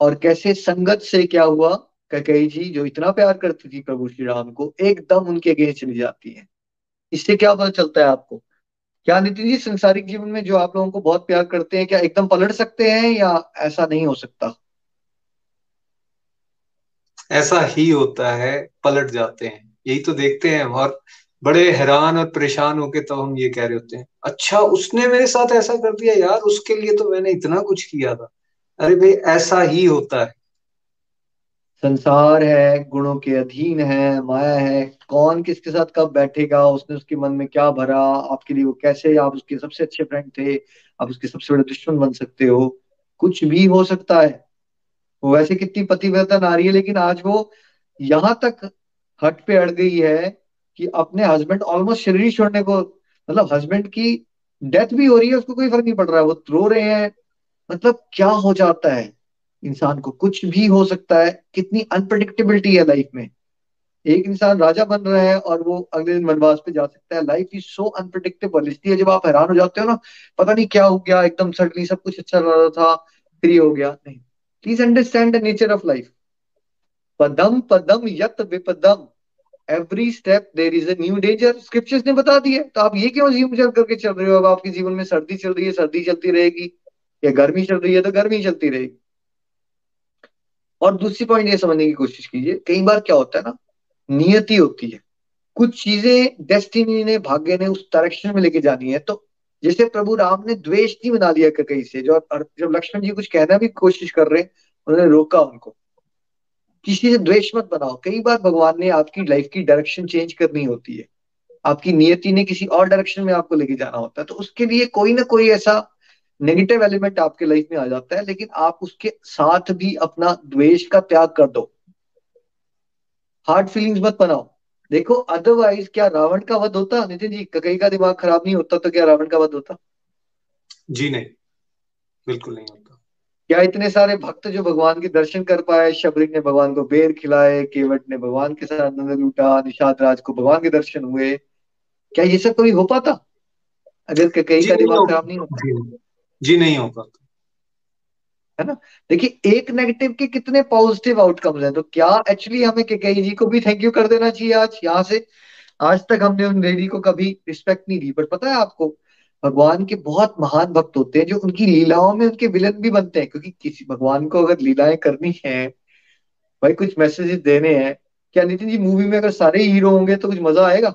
और कैसे संगत से क्या हुआ? कैकई जी, जो इतना प्यार करती थी प्रभु श्री राम को, एकदम उनके अगेंस्ट चली जाती है। इससे क्या पता चलता है आपको? क्या नितिन जी, संसारिक जीवन में जो आप लोगों को बहुत प्यार करते हैं, क्या एकदम पलट सकते हैं या ऐसा नहीं हो सकता? ऐसा ही होता है, पलट जाते हैं। यही तो देखते हैं और बड़े हैरान और परेशान होके तो हम ये कह रहे होते हैं अच्छा उसने मेरे साथ ऐसा कर दिया यार, उसके लिए तो मैंने इतना कुछ किया था। अरे भाई, ऐसा ही होता है। संसार है, गुणों के अधीन है, माया है। कौन किसके साथ कब बैठेगा? उसने उसके मन में क्या भरा? आपके लिए वो कैसे? आप उसके सबसे अच्छे फ्रेंड थे। आप उसके सबसे बड़े दुश्मन बन सकते हो। कुछ भी हो सकता है। वो वैसे कितनी पतिव्रता नारी है, लेकिन आज वो यहाँ तक हट पे अड़ गई है कि अपने हस्बैंड ऑलमोस्ट शरीर छोड़ने को मतलब हस्बैंड की डेथ भी हो रही है, उसको कोई फ़र्क नहीं पड़ रहा। है वो रो रहे हैं। मतलब क्या हो जाता है? इंसान को कुछ भी हो सकता है, कितनी अनप्रडिक्टेबिलिटी है लाइफ में। एक इंसान राजा बन रहा है और वो अगले दिन वनवास पे जा सकता है। लाइफ इज़ सो अनप्रडिक्टेबल इसलिए जब आप हैरान हो जाते हो ना, पता नहीं क्या हो गया, एकदम सडनली सब कुछ अच्छा रहा था फिर हो गया। नहीं। Please understand the nature of life पदम पदम यत विपदम। Every step there is new danger scriptures ने बता दिया तो आप ये क्यों जीवन करके चल रहे हो? अब आपके जीवन में सर्दी चल रही है, सर्दी चलती रहेगी। या गर्मी चल रही है तो गर्मी चलती रहेगी। और दूसरी पॉइंट ये समझने की कोशिश कीजिए, कई बार क्या होता है ना, नियति होती है। कुछ चीज़ें डेस्टिनी ने, भाग्य ने उस डायरेक्शन में लेके जानी है तो जैसे प्रभु राम ने द्वेष नहीं बना लिया कहीं से, जो जब लक्ष्मण जी कुछ कहना भी कोशिश कर रहे हैं, उन्होंने रोका उनको। किसी से द्वेष मत बनाओ। कई बार भगवान ने आपकी लाइफ की डायरेक्शन चेंज करनी होती है। आपकी नियति ने किसी और डायरेक्शन में आपको लेके जाना होता है तो उसके लिए कोई ना कोई ऐसा नेगेटिव एलिमेंट आपके लाइफ में आ जाता है लेकिन आप उसके साथ भी अपना द्वेष का त्याग कर दो। हार्ड फीलिंग्स मत बनाओ। देखो अदरवाइज़ क्या रावण का वध होता? नितिन जी कई का दिमाग खराब नहीं होता तो क्या रावण का वध होता? जी नहीं बिल्कुल नहीं होता। क्या इतने सारे भक्त जो भगवान के दर्शन कर पाए शबरी ने भगवान को बेर खिलाए केवट ने भगवान के साथ नंद लूटा निषाद राज को भगवान के दर्शन हुए क्या ये सब कभी हो पाता? अगर कई का दिमाग खराब नहीं होता। जी, नहीं हो पाता है ना? देखिए, एक नेगेटिव के कितने पॉजिटिव आउटकम्स हैं तो क्या एक्चुअली हमें के जी को भी थैंक यू कर देना चाहिए आज? यहाँ से, आज तक हमने उन लेडी को कभी रिस्पेक्ट नहीं दी बट पता है आपको, भगवान के बहुत महान भक्त होते हैं, जो उनकी लीलाओं में उनके विलन भी बनते हैं, क्योंकि किसी, भगवान को अगर लीलाएँ करनी है, भाई कुछ मैसेजेस देने हैं, क्या नितिन जी मूवी में अगर सारे हीरो होंगे तो कुछ मज़ा आएगा?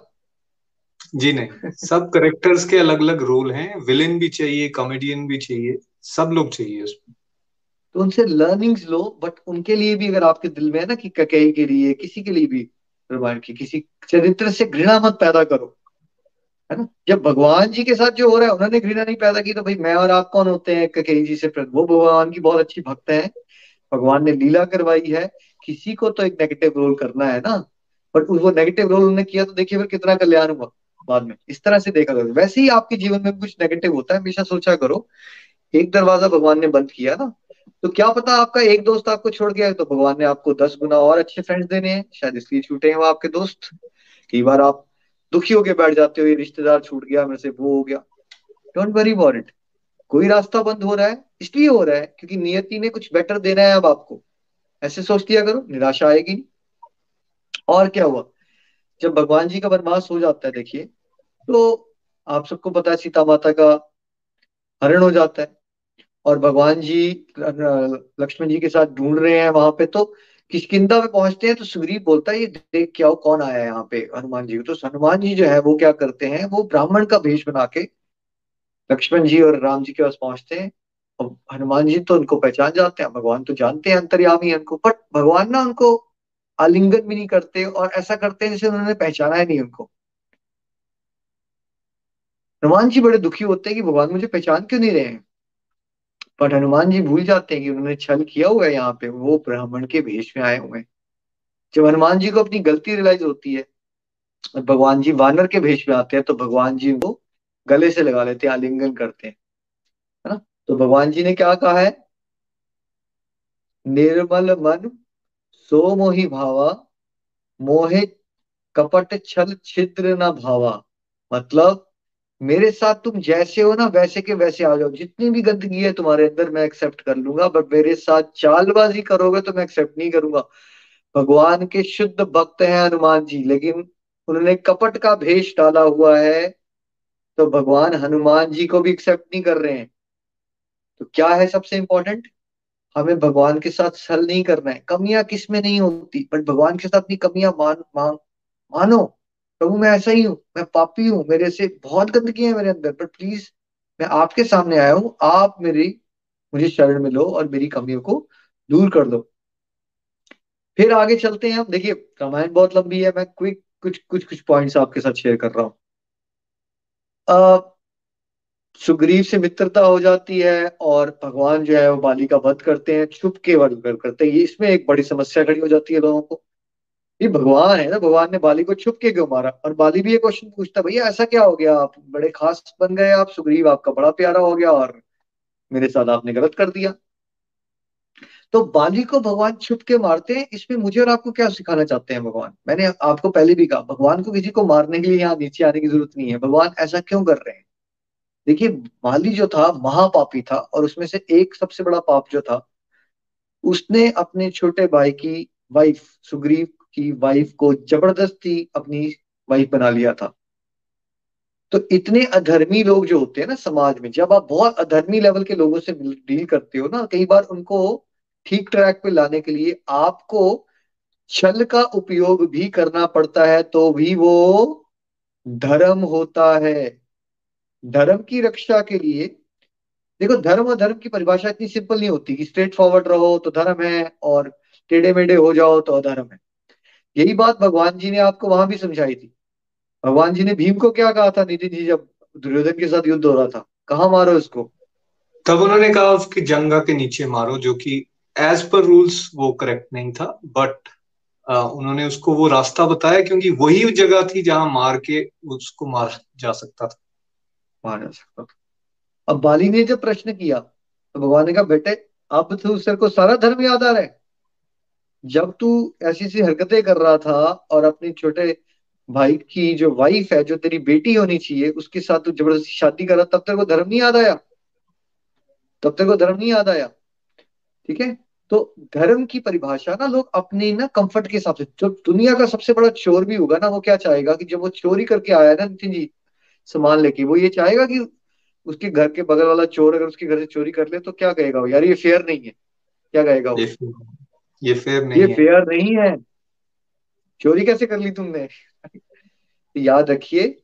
जी नहीं। सब करेक्टर्स के अलग अलग रोल हैं। विलेन भी चाहिए कॉमेडियन भी चाहिए, सब लोग चाहिए उसमें। तो उनसे लर्निंग्स लो बट उनके लिए भी अगर आपके दिल में है ना कि ककई के लिए, किसी के लिए भी रामायण की, किसी चरित्र से घृणा मत पैदा करो। है ना? जब भगवान जी के साथ जो हो रहा है, उन्होंने घृणा नहीं पैदा की तो भाई मैं और आप कौन होते हैं? ककई जी से वो भगवान की बहुत अच्छी भक्त है। भगवान ने लीला करवाई है। किसी को तो एक नेगेटिव रोल करना है ना। बट वो नेगेटिव रोल उन्होंने किया तो देखिए फिर कितना कल्याण हुआ। बाद में। इस तरह से देखा करो। वैसे ही आपके जीवन में कुछ नेगेटिव होता है, हमेशा सोचा करो। एक दरवाज़ा भगवान ने बंद किया ना तो क्या पता आपका एक दोस्त आपको छोड़ गया तो भगवान ने आपको दस गुना और अच्छे फ्रेंड्स देने हैं। शायद इसलिए छूटे हैं वो आपके दोस्त। कई बार आप दुखी होके बैठ जाते हो, ये रिश्तेदार छूट गया, मेरे से वो हो गया। डोंट वरी अबाउट इट कोई रास्ता बंद हो रहा है, इसलिए हो रहा है, क्योंकि नियति ने कुछ बेटर देना है अब आपको। ऐसे सोच लिया करो, निराशा आएगी नहीं। और क्या हुआ? जब भगवान जी का वनवास हो जाता है, देखिए तो आप सबको पता है, सीता माता का हरण हो जाता है और भगवान जी, लक्ष्मण जी के साथ ढूंढ रहे हैं वहाँ पे तो किशकिंदा पे पहुँचते हैं तो सुग्रीव बोलता है, ये देख क्या हो कौन आया है यहाँ पे हनुमान जी को? तो हनुमान जी जो है, वो क्या करते हैं, वो ब्राह्मण का भेष बना के लक्ष्मण जी और राम जी के पास पहुँचते हैं और हनुमान जी तो उनको पहचान जाते हैं भगवान तो जानते हैं अंतर्यामी उनको बट भगवान ना उनको आलिंगन भी नहीं करते और ऐसा करते हैं जैसे उन्होंने पहचाना है नहीं उनको। हनुमान जी बड़े दुखी होते हैं कि भगवान मुझे पहचान क्यों नहीं रहे हैं? बट हनुमान जी भूल जाते हैं कि उन्होंने छल किया हुआ है यहाँ पे, वो ब्राह्मण के भेष में आए हुए हैं। जब हनुमान जी को अपनी गलती रियलाइज़ होती है और भगवान जी वानर के भेष में आते हैं तो भगवान जी उनको गले से लगा लेते हैं, आलिंगन करते हैं। है ना? तो भगवान जी ने क्या कहा है? निर्मल मन सो मोहि भावा, मोहे कपट छल छिद्र न भावा। मतलब मेरे साथ तुम जैसे हो ना, वैसे के वैसे आ जाओ। जितनी भी गंदगी है तुम्हारे अंदर मैं एक्सेप्ट कर लूँगा बट मेरे साथ चालबाजी करोगे तो मैं एक्सेप्ट नहीं करूँगा। भगवान के शुद्ध भक्त हैं हनुमान जी, लेकिन उन्होंने कपट का भेष डाला हुआ है तो भगवान हनुमान जी को भी एक्सेप्ट नहीं कर रहे हैं। तो क्या है सबसे इंपॉर्टेंट हमें भगवान के साथ सल नहीं करना है। कमियाँ किसमें नहीं होती? बट भगवान के साथ अपनी कमियाँ मान मान, मानो। प्रभु, मैं ऐसा ही हूँ, मैं पापी हूँ, मेरे से बहुत गंदगी है मेरे अंदर पर प्लीज़ मैं आपके सामने आया हूँ, आप मेरी, मुझे शरण में लो और मेरी कमियों को दूर कर दो। फिर आगे चलते हैं हम, देखिए रामायण बहुत लंबी है, मैं क्विक कुछ कुछ कुछ पॉइंट्स आपके साथ शेयर कर रहा हूँ। सुग्रीव से मित्रता हो जाती है और भगवान जो है वो बाली का वध करते हैं छुप के वध करते हैं इसमें एक बड़ी समस्या खड़ी हो जाती है लोगों को। ये भगवान है ना, भगवान ने बाली को छुप के क्यों मारा? और बाली भी ये क्वेश्चन पूछता, भैया, ऐसा क्या हो गया? आप बड़े खास बन गए आप, सुग्रीव, आपका बड़ा प्यारा हो गया और मेरे साथ आपने गलत कर दिया। तो बाली को भगवान छुप के मारते हैं, इसमें मुझे और आपको क्या सिखाना चाहते हैं भगवान? मैंने आपको पहले भी कहा, भगवान को किसी को मारने के लिए यहाँ नीचे आने की ज़रूरत नहीं है। भगवान ऐसा क्यों कर रहे हैं? देखिए, बाली जो था, महापापी था और उसमें से एक सबसे बड़ा पाप जो था, उसने अपने छोटे भाई की वाइफ सुग्रीव की वाइफ को ज़बरदस्ती अपनी वाइफ बना लिया था। तो इतने अधर्मी लोग जो होते हैं ना समाज में, जब आप बहुत अधर्मी लेवल के लोगों से डील करते हो ना, कई बार उनको ठीक ट्रैक पे लाने के लिए आपको छल का उपयोग भी करना पड़ता है तो भी वो धर्म होता है। धर्म की रक्षा के लिए, देखो धर्म और धर्म की परिभाषा इतनी सिंपल नहीं होती कि स्ट्रेट फॉरवर्ड रहो तो धर्म है और टेढ़े मेढ़े हो जाओ तो अधर्म है। यही बात भगवान जी ने आपको वहाँ भी समझाई थी। भगवान जी ने भीम को क्या कहा था? नितिन जी जब दुर्योधन के साथ युद्ध हो रहा था कहा मारो इसको? तब उन्होंने कहा उसकी जंगा के नीचे मारो जो कि एज पर रूल्स वो करेक्ट नहीं था बट उन्होंने उसको वो रास्ता बताया क्योंकि वही जगह थी जहाँ मार के उसको मार जा सकता था। मार जा सकता था। अब बाली ने जब प्रश्न किया तो भगवान ने कहा बेटे अब तो सर को सारा धर्म याद आ रहा है। जब तू ऐसी ऐसी हरकतें कर रहा था और अपने छोटे भाई की जो वाइफ है, जो तेरी बेटी होनी चाहिए, उसके साथ तू ज़बरदस्ती शादी कर रहा, तब तक वो धर्म नहीं याद आया? तब तक वो धर्म नहीं याद आया? ठीक है? तो धर्म की परिभाषा ना लोग अपने ना कंफर्ट के हिसाब से, जो दुनिया का सबसे बड़ा चोर भी होगा ना, वो क्या चाहेगा कि जब वो चोरी करके आया ना नितिन जी, सामान लेके, वो ये चाहेगा कि उसके घर के बगल वाला चोर अगर उसके घर से चोरी कर ले तो क्या कहेगा वो? यार ये फेयर नहीं है। क्या कहेगा वो? ये फेयर नहीं ये है। फेयर नहीं है। चोरी कैसे कर ली तुमने? याद रखिए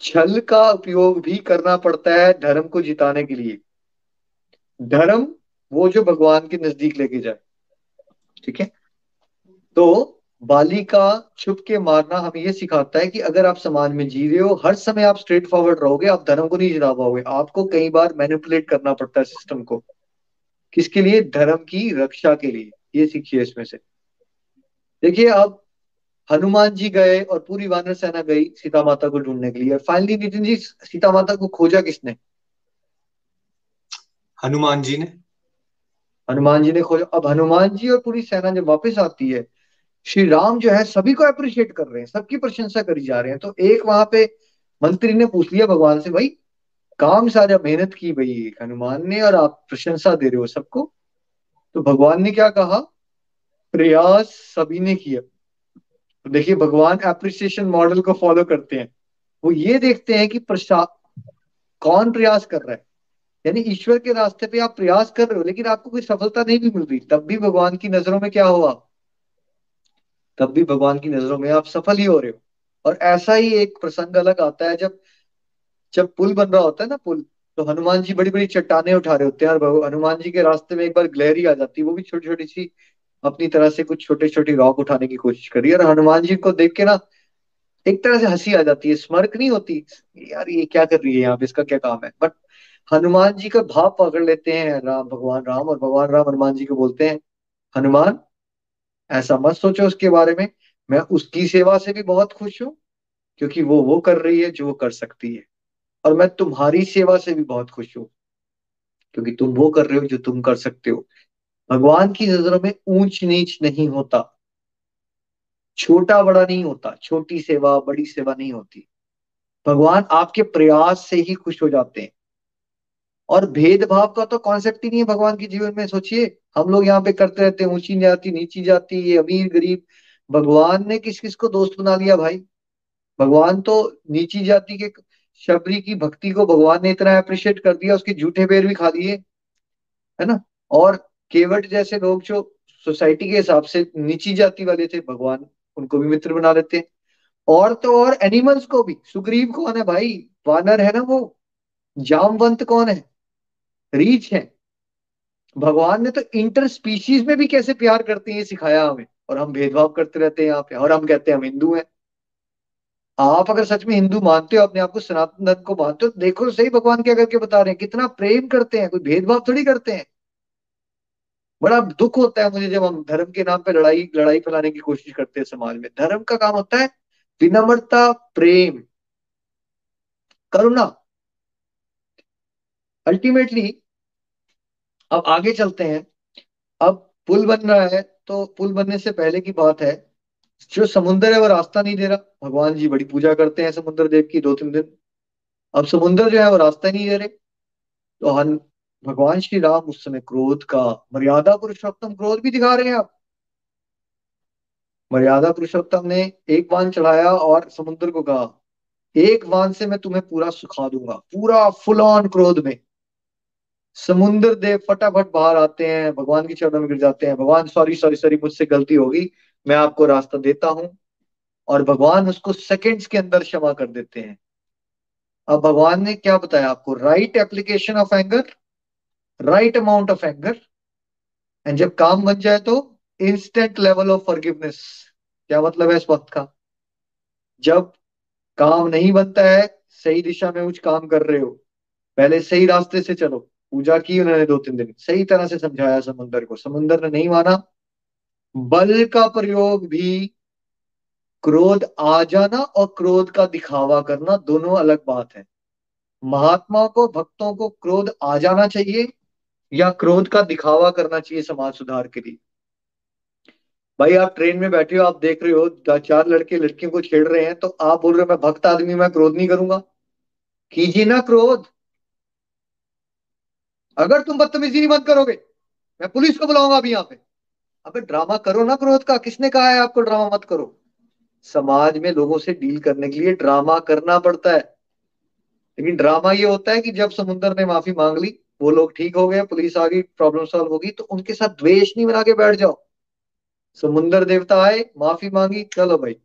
छल का उपयोग भी करना पड़ता है धर्म को जिताने के लिए। धर्म वो जो भगवान के नज़दीक लेके जाए। ठीक है? तो बाली का छुप के मारना हमें ये सिखाता है कि अगर आप समाज में जी रहे हो हर समय आप स्ट्रेट फॉरवर्ड रहोगे आप धर्म को नहीं जिता पाओगे। आपको कई बार मैनिपुलेट करना पड़ता है सिस्टम को। किसके लिए? धर्म की रक्षा के लिए। ये सीखिए इसमें से। देखिए अब हनुमान जी गए और पूरी वानर सेना गई सीता माता को ढूँढने के लिए और फाइनली नितिन जी सीता माता को खोजा किसने? हनुमान जी ने। हनुमान जी ने खोजा। अब हनुमान जी और पूरी सेना जब वापस आती है श्री राम जो है सभी को अप्रिशिएट कर रहे हैं सबकी प्रशंसा करी जा रहे हैं। तो एक वहाँ पे मंत्री ने पूछ लिया भगवान से भाई काम सारा मेहनत की भाई हनुमान ने और आप प्रशंसा दे रहे हो सबको। तो भगवान ने क्या कहा? प्रयास सभी ने किया। तो देखिए, भगवान एप्रिसिएशन मॉडल को फॉलो करते हैं। वो ये देखते हैं कि प्रशा, कौन प्रयास कर रहा है? यानी ईश्वर के रास्ते पे आप प्रयास कर रहे हो, लेकिन आपको कोई सफलता नहीं भी मिल रही। तब भी भगवान की नज़रों में क्या हुआ? तब भी भगवान की नज़रों में आप सफल ही हो रहे हो। और ऐसा ही एक प्रसंग अलग आता है जब जब पुल बन रहा होता है ना पुल तो हनुमान जी बड़ी बड़ी चट्टाने उठा रहे होते हैं और हनुमान जी के रास्ते में एक बार ग्लहरी आ जाती है, वो भी छोटी छोटी सी अपनी तरह से कुछ छोटे छोटे रॉक उठाने की कोशिश करी और हनुमान जी को देख के ना एक तरह से हँसी आ जाती है, स्मर्क नहीं होती, यार ये क्या कर रही है यहाँ पे, इसका क्या काम है? बट हनुमान जी का भाव पकड़ लेते हैं, राम, भगवान राम और भगवान राम हनुमान जी को बोलते हैं, हनुमान, ऐसा मत सोचो उसके बारे में, मैं उसकी सेवा से भी बहुत खुश हूँ, क्योंकि वो वो कर रही है जो वो कर सकती है। और मैं तुम्हारी सेवा से भी बहुत खुश हूँ, क्योंकि तुम वो कर रहे हो जो तुम कर सकते हो। भगवान की नज़रों में ऊंच नीच नहीं होता, छोटा बड़ा नहीं होता, छोटी सेवा, बड़ी सेवा नहीं होती। भगवान आपके प्रयास से ही खुश हो जाते हैं। और भेदभाव का तो कॉन्सेप्ट ही नहीं है भगवान के जीवन में, सोचिए। हम लोग यहाँ पे करते रहते हैं, ऊँची जाति, नीची जाति, ये अमीर, गरीब। भगवान ने किस किस को दोस्त बना लिया भाई? भगवान तो नीची जाति के शबरी की भक्ति को भगवान ने इतना अप्रिशिएट कर दिया, उसके झूठे पैर भी खा दिए है ना? और केवट जैसे लोग जो सोसाइटी के हिसाब से नीची जाति वाले थे, भगवान उनको भी मित्र बना लेते हैं। और तो और एनिमल्स को भी, सुग्रीव कौन है भाई? वानर है ना वो? जामवंत कौन है? रीच है। भगवान ने तो इंटर स्पीशीज में भी कैसे प्यार करते हैं, ये सिखाया हमें। और हम भेदभाव करते रहते हैं यहाँ पे, और हम कहते हैं हम हिंदू हैं। आप अगर सच में हिंदू मानते हो, अपने आप को सनातन धर्म को मानते हो तो देखो तो सही भगवान क्या करके बता रहे हैं, कितना प्रेम करते हैं, कोई भेदभाव थोड़ी करते हैं। बड़ा दुख होता है मुझे जब हम धर्म के नाम पे लड़ाई लड़ाई फैलाने की कोशिश करते हैं समाज में। धर्म का काम होता है विनम्रता, प्रेम, करुणा। अल्टीमेटली अब आगे चलते हैं। अब पुल बन रहा है तो पुल बनने से पहले की बात है जो समुन्द्र है वो रास्ता नहीं दे रहा। भगवान जी बड़ी पूजा करते हैं समुद्र देव की दो तीन दिन। अब समुन्द्र जो है वो रास्ता नहीं दे रहे। तो हम भगवान श्री राम उस समय क्रोध का मर्यादा पुरुषोत्तम क्रोध भी दिखा रहे हैं आप। मर्यादा पुरुषोत्तम ने एक बाण चढ़ाया और समुद्र को कहा, एक बाण से मैं तुम्हें पूरा सुखा दूँगा, पूरा फुल ऑन क्रोध में। समुन्द्र देव फटाफट बाहर आते हैं, भगवान की चरणों में गिर जाते हैं। भगवान सॉरी सॉरी सॉरी मुझसे गलती होगी। मैं आपको रास्ता देता हूँ और भगवान उसको सेकंड्स के अंदर क्षमा कर देते हैं। अब भगवान ने क्या बताया आपको? Right application of anger right amount of anger and जब काम बन जाए तो इंस्टेंट लेवल ऑफ़ फॉरगिवनेस क्या मतलब है इस वक्त का? जब काम नहीं बनता है, सही दिशा में कुछ काम कर रहे हो, पहले सही रास्ते से चलो। पूजा की उन्होंने दो तीन दिन। सही तरह से समझाया समुन्दर को। समुन्दर ने नहीं माना बल का प्रयोग भी क्रोध आ जाना और क्रोध का दिखावा करना दोनों अलग बात है। महात्मा को, भक्तों को क्रोध आ जाना चाहिए या क्रोध का दिखावा करना चाहिए समाज सुधार के लिए? भाई, आप ट्रेन में बैठे हो, आप देख रहे हो चार लड़के लड़कियों को छेड़ रहे हैं तो आप बोल रहे हो, मैं भक्त आदमी, मैं क्रोध नहीं करूँगा। कीजिए ना क्रोध। अगर तुम बदतमीजी नहीं बंद करोगे, मैं पुलिस को बुलाऊँगा अभी यहाँ पे। अबे ड्रामा करो ना क्रोध का, किसने कहा है आपको ड्रामा मत करो? समाज में लोगों से डील करने के लिए ड्रामा करना पड़ता है। लेकिन ड्रामा ये होता है कि जब समुद्र ने माफ़ी मांग ली, वो लोग ठीक हो गए, पुलिस आ गई, प्रॉब्लम सॉल्व होगी तो उनके साथ द्वेष नहीं बना के बैठ जाओ। समुन्द्र देवता आए, माफ़ी मांगी, चलो भाई,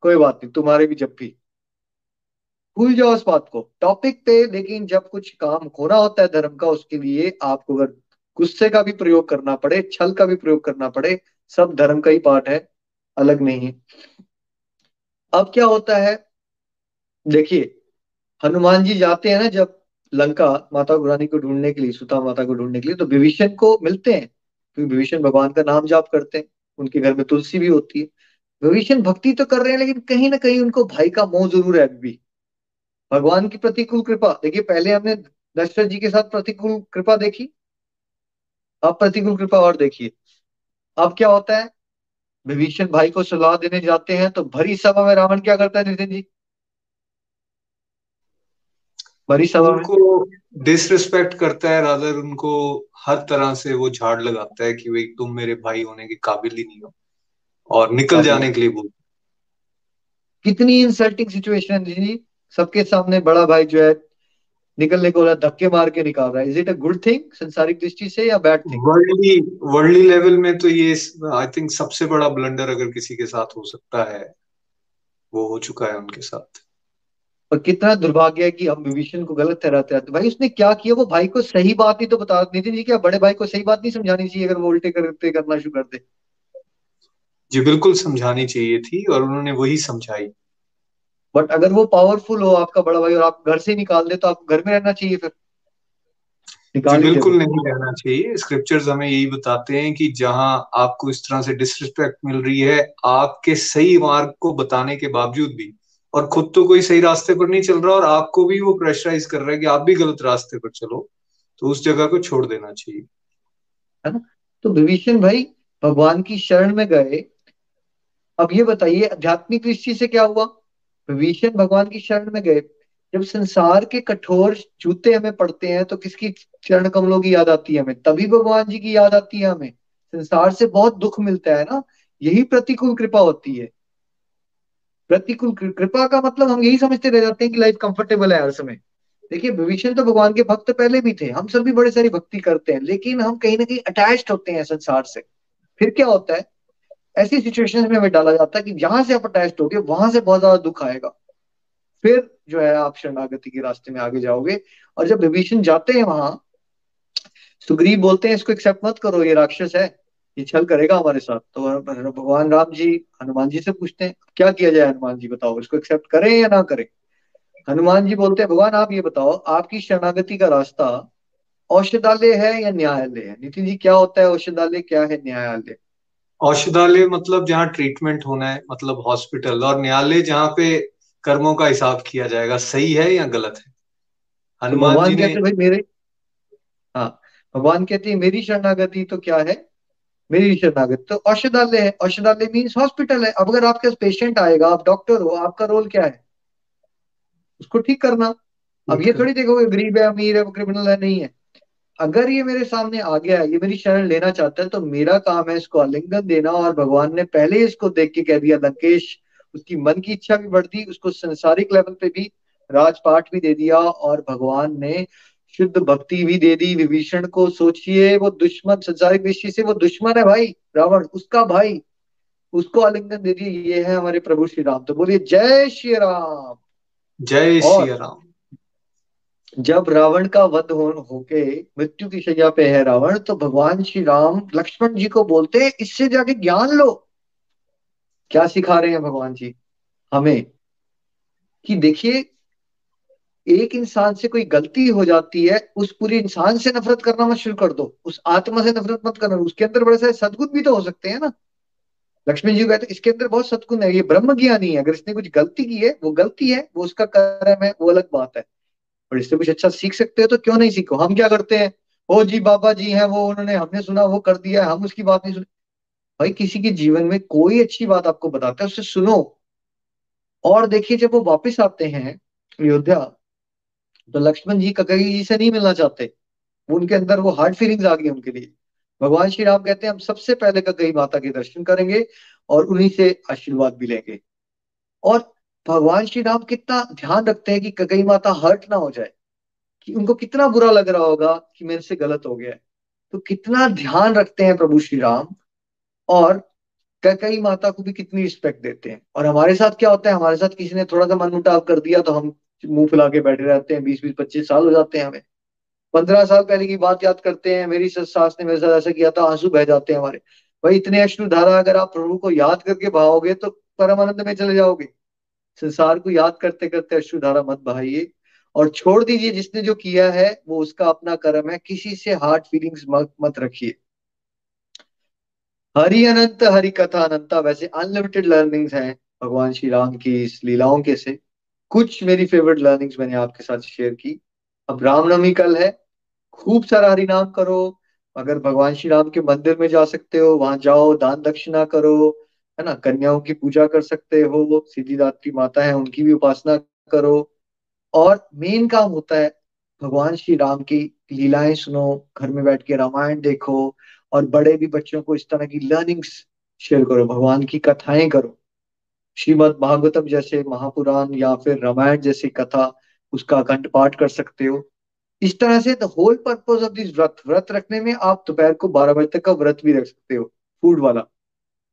कोई बात नहीं, तुम्हारे भी जब भी। भूल जाओ उस बात को। टॉपिक पे, लेकिन जब कुछ काम होना होता है धर्म का, उसके लिए आपको अगर गुस्से का भी प्रयोग करना पड़े, छल का भी प्रयोग करना पड़े, सब धर्म का ही पार्ट है, अलग नहीं है। अब क्या होता है, देखिए, हनुमान जी जाते हैं ना जब लंका माता गुरानी को ढूँढने के लिए, सुता माता को ढूँढने के लिए तो विभीषण को मिलते हैं, क्योंकि तो विभीषण भगवान का नाम जाप करते हैं, उनके घर में तुलसी भी होती है। विभीषण भक्ति तो कर रहे हैं, लेकिन कहीं ना कहीं उनको भाई का मोह ज़रूर है अभी। भगवान की प्रतिकूल कृपा, देखिए, पहले हमने दशरथ जी के साथ प्रतिकूल कृपा देखी अब प्रतिकूल कृपा और देखिए। अब क्या होता है? विभीषण भाई को सलाह देने जाते हैं तो भरी सभा में रावण क्या करता है नितिन जी? भरी सभा उनको डिसरिस्पेक्ट करता है रादर उनको हर तरह से वो झाड़ लगाता है कि भाई तुम मेरे भाई होने के काबिल ही नहीं हो। और निकल जाने के लिए बोल कितनी इंसल्टिंग सिचुएशन है नितिन जी। सबके सामने बड़ा भाई जो है निकलने को धक्के मार के निकाल रहा है। Is it a good thing संसारिक दृष्टि से या bad thing worldly worldly level में तो ये आई थिंक सबसे बड़ा ब्लंडर अगर किसी के साथ हो सकता है वो हो चुका है उनके साथ। और कितना दुर्भाग्य है कि हम विभीषण को गलत ठहराते रहते भाई उसने क्या किया? वो भाई को सही बात नहीं तो बता नितिन जी क्या बड़े भाई को सही बात नहीं समझानी चाहिए अगर वो उल्टे करते करना शुरू कर दे? जी बिल्कुल समझानी चाहिए थी और उन्होंने वही समझाई। बट अगर वो पावरफुल हो आपका बड़ा भाई और आप घर से निकाल दे तो आपको घर में रहना चाहिए फिर। बिल्कुल नहीं रहना चाहिए। स्क्रिप्चर्स हमें यही बताते हैं कि जहाँ आपको इस तरह से डिसरिस्पेक्ट मिल रही है आपके सही मार्ग को बताने के बावजूद भी। और खुद तो कोई सही रास्ते पर नहीं चल रहा और आपको भी वो प्रेशराइज कर रहा है कि आप भी गलत रास्ते पर चलो। तो उस जगह को छोड़ देना चाहिए। है ना? तो विभीषण भाई भगवान की शरण में गए। अब ये बताइए आध्यात्मिक दृष्टि से क्या हुआ? विभीषण भगवान की शरण में गए। जब संसार के कठोर जूते हमें पड़ते हैं तो किसकी चरण कमलों की याद आती है हमें? तभी भगवान जी की याद आती है हमें। संसार से बहुत दुख मिलता है ना? यही प्रतिकूल कृपा होती है। प्रतिकूल कृपा का मतलब हम यही समझते रह जाते हैं कि लाइफ कंफर्टेबल है हर समय। देखिए, विभीषण तो भगवान के भक्त पहले भी थे। हम सब भी बड़े सारी भक्ति करते हैं, लेकिन हम कहीं ना कहीं अटैच्ड होते हैं संसार से। फिर क्या होता है? ऐसी सिचुएशन में हमें डाला जाता है कि जहाँ से आप अटैच्ड होगे वहाँ से बहुत ज़्यादा दुख आएगा। फिर जो है आप शरणागति के रास्ते में आगे जाओगे और जब विभीषण जाते हैं वहाँ, सुग्रीव बोलते हैं, इसको एक्सेप्ट मत करो, ये राक्षस है, ये छल करेगा हमारे साथ। तो भगवान राम जी, हनुमान जी से पूछते हैं, क्या किया जाए हनुमान जी, बताओ, इसको एक्सेप्ट करें या ना करें? हनुमान जी बोलते हैं, भगवान, आप ये बताओ, आपकी शरणागति का रास्ता औषधालय है या न्यायालय है? नितिन जी, क्या होता है, औषधालय क्या है, न्यायालय? औषधालय मतलब जहाँ ट्रीटमेंट होना है मतलब हॉस्पिटल और न्यायालय जहाँ पे कर्मों का हिसाब किया जाएगा सही है या गलत है? तो हनुमान भगवान जी ने कहते भाई मेरे हाँ भगवान कहते हैं मेरी शरणागति तो क्या है? मेरी शरणागति तो औषधालय है। औषधालय मीन्स हॉस्पिटल है। अब अगर आपके पेशेंट आएगा आप डॉक्टर हो आपका रोल क्या है? उसको ठीक करना। अब ये थोड़ी देखोगे गरीब है अमीर है वो क्रिमिनल है नहीं है। अगर ये मेरे सामने आ गया ये मेरी शरण लेना चाहता है तो मेरा काम है इसको आलिंगन देना और भगवान ने पहले इसको देख के कह दिया लंकेश उसकी मन की इच्छा भी बढ़ती उसको संसारिक लेवल पे भी राजपाठ भी दे दिया और भगवान ने शुद्ध भक्ति भी दे दी। विभीषण को सोचिए वो दुश्मन संसारिक दृष्टि से वो दुश्मन है भाई रावण उसका भाई उसको आलिंगन दे दिए ये है हमारे प्रभु श्री राम। तो बोलिए जय श्री राम। जय श्री राम। जब रावण का वध हो, होके मृत्यु की सजा पे है रावण तो भगवान श्री राम लक्ष्मण जी को बोलते इससे जाके ज्ञान लो। क्या सिखा रहे हैं भगवान जी? हमें। कि देखिए, एक इंसान से कोई गलती हो जाती है, उस पूरे इंसान से नफरत करना मत शुरू कर दो। उस आत्मा से नफरत मत करना। उसके अंदर बड़े सारे सदगुण भी तो हो सकते हैं ना। लक्ष्मण जी कहते इसके अंदर बहुत सदगुण है, ये ब्रह्म ज्ञानी है। अगर इसने कुछ गलती की है, वो गलती है, वो उसका कर्म है, वो अलग बात है। और इससे कुछ अच्छा सीख सकते हो तो क्यों नहीं सीखो? हम क्या करते हैं? ओ जी, बाबा जी हैं, वो उन्होंने हमने सुना, वो कर दिया है, हम उसकी बात नहीं सुनी। भाई, किसी के जीवन में कोई अच्छी बात आपको बताता है उससे सुनो। और देखिए, जब वो वापस आते हैं अयोध्या तो लक्ष्मण जी ककई जी से नहीं मिलना चाहते। उनके अंदर वो हार्ड फीलिंग्स आ गई उनके लिए। भगवान श्री राम कहते हैं, हम सबसे पहले ककई माता के दर्शन करेंगे और उन्हीं से आशीर्वाद भी लेंगे। और भगवान श्री राम कितना ध्यान रखते हैं कि ककई माता हर्ट ना हो जाए, कि उनको कितना बुरा लग रहा होगा कि मेरे से गलत हो गया है। तो कितना ध्यान रखते हैं प्रभु श्री राम, और कई माता को भी कितनी रिस्पेक्ट देते हैं। और हमारे साथ क्या होता है, हमारे साथ किसी ने थोड़ा सा मन मुटाव कर दिया तो हम मुँह फुला के बैठे रहते हैं, बीस बीस, पच्चीस साल हो जाते हैं हमें। पंद्रह साल पहले की बात याद करते हैं, मेरी सस सास ने मेरे साथ ऐसा किया था, आँसू बह जाते हैं हमारे। भाई, इतने अश्रुधारा अगर आप प्रभु को याद करके बहाओगे तो परम आनंद में चले जाओगे। संसार को याद करते करते अश्रुधारा मत बहाइए और छोड़ दीजिए जिसने जो किया है वो उसका अपना कर्म है। किसी से हार्ट फीलिंग्स मत, मत रखिए। हरि अनंत हरि कथा अनंता वैसे अनलिमिटेड लर्निंग्स हैं भगवान श्री राम की इस लीलाओं के से। कुछ मेरी फेवरेट लर्निंग्स मैंने आपके साथ शेयर की। अब रामनवमी कल है खूब सारा हरि नाम करो। अगर भगवान श्री राम के मंदिर में जा सकते हो वहाँ जाओ दान दक्षिणा करो। है ना, कन्याओं की पूजा कर सकते हो सिद्धिदात्री माता है, उनकी भी उपासना करो। और मेन काम होता है, भगवान श्री राम की लीलाएँ सुनो, घर में बैठ के रामायण देखो, और बड़े भी बच्चों को इस तरह की लर्निंग्स शेयर करो, भगवान की कथाएँ करो। श्रीमद भागवतम जैसे महापुराण या फिर रामायण जैसी कथा उसका अखंड पाठ कर सकते हो। इस तरह से the whole purpose of this व्रत व्रत रखने में आप दोपहर को बारह बजे तक का व्रत भी रख सकते हो फ़ूड वाला,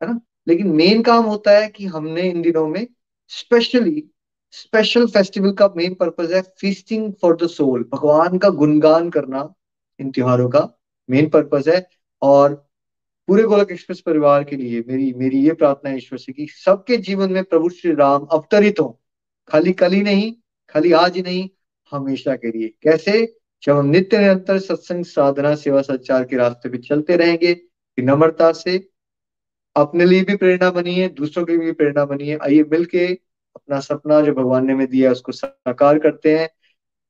है ना? लेकिन मेन काम होता है कि हमने इन दिनों में स्पेशली स्पेशल फेस्टिवल का मेन पर्पज है फीस्टिंग फॉर द सोल भगवान का गुणगान करना इन त्योहारों का मेन पर्पज है और पूरे गोलक एक्सप्रेस परिवार के लिए मेरी मेरी ये प्रार्थना है ईश्वर से कि सबके जीवन में प्रभु श्री राम अवतरित हो। खाली कल ही नहीं, खाली आज ही नहीं, हमेशा के लिए। कैसे? जब हम नित्य निरंतर सत्संग, साधना, सेवा, संचार के रास्ते पे चलते रहेंगे नम्रता से अपने लिए भी प्रेरणा बनी है, दूसरों के लिए भी प्रेरणा बनी है। आइए मिलके अपना सपना जो भगवान ने हमें दिया उसको साकार करते हैं।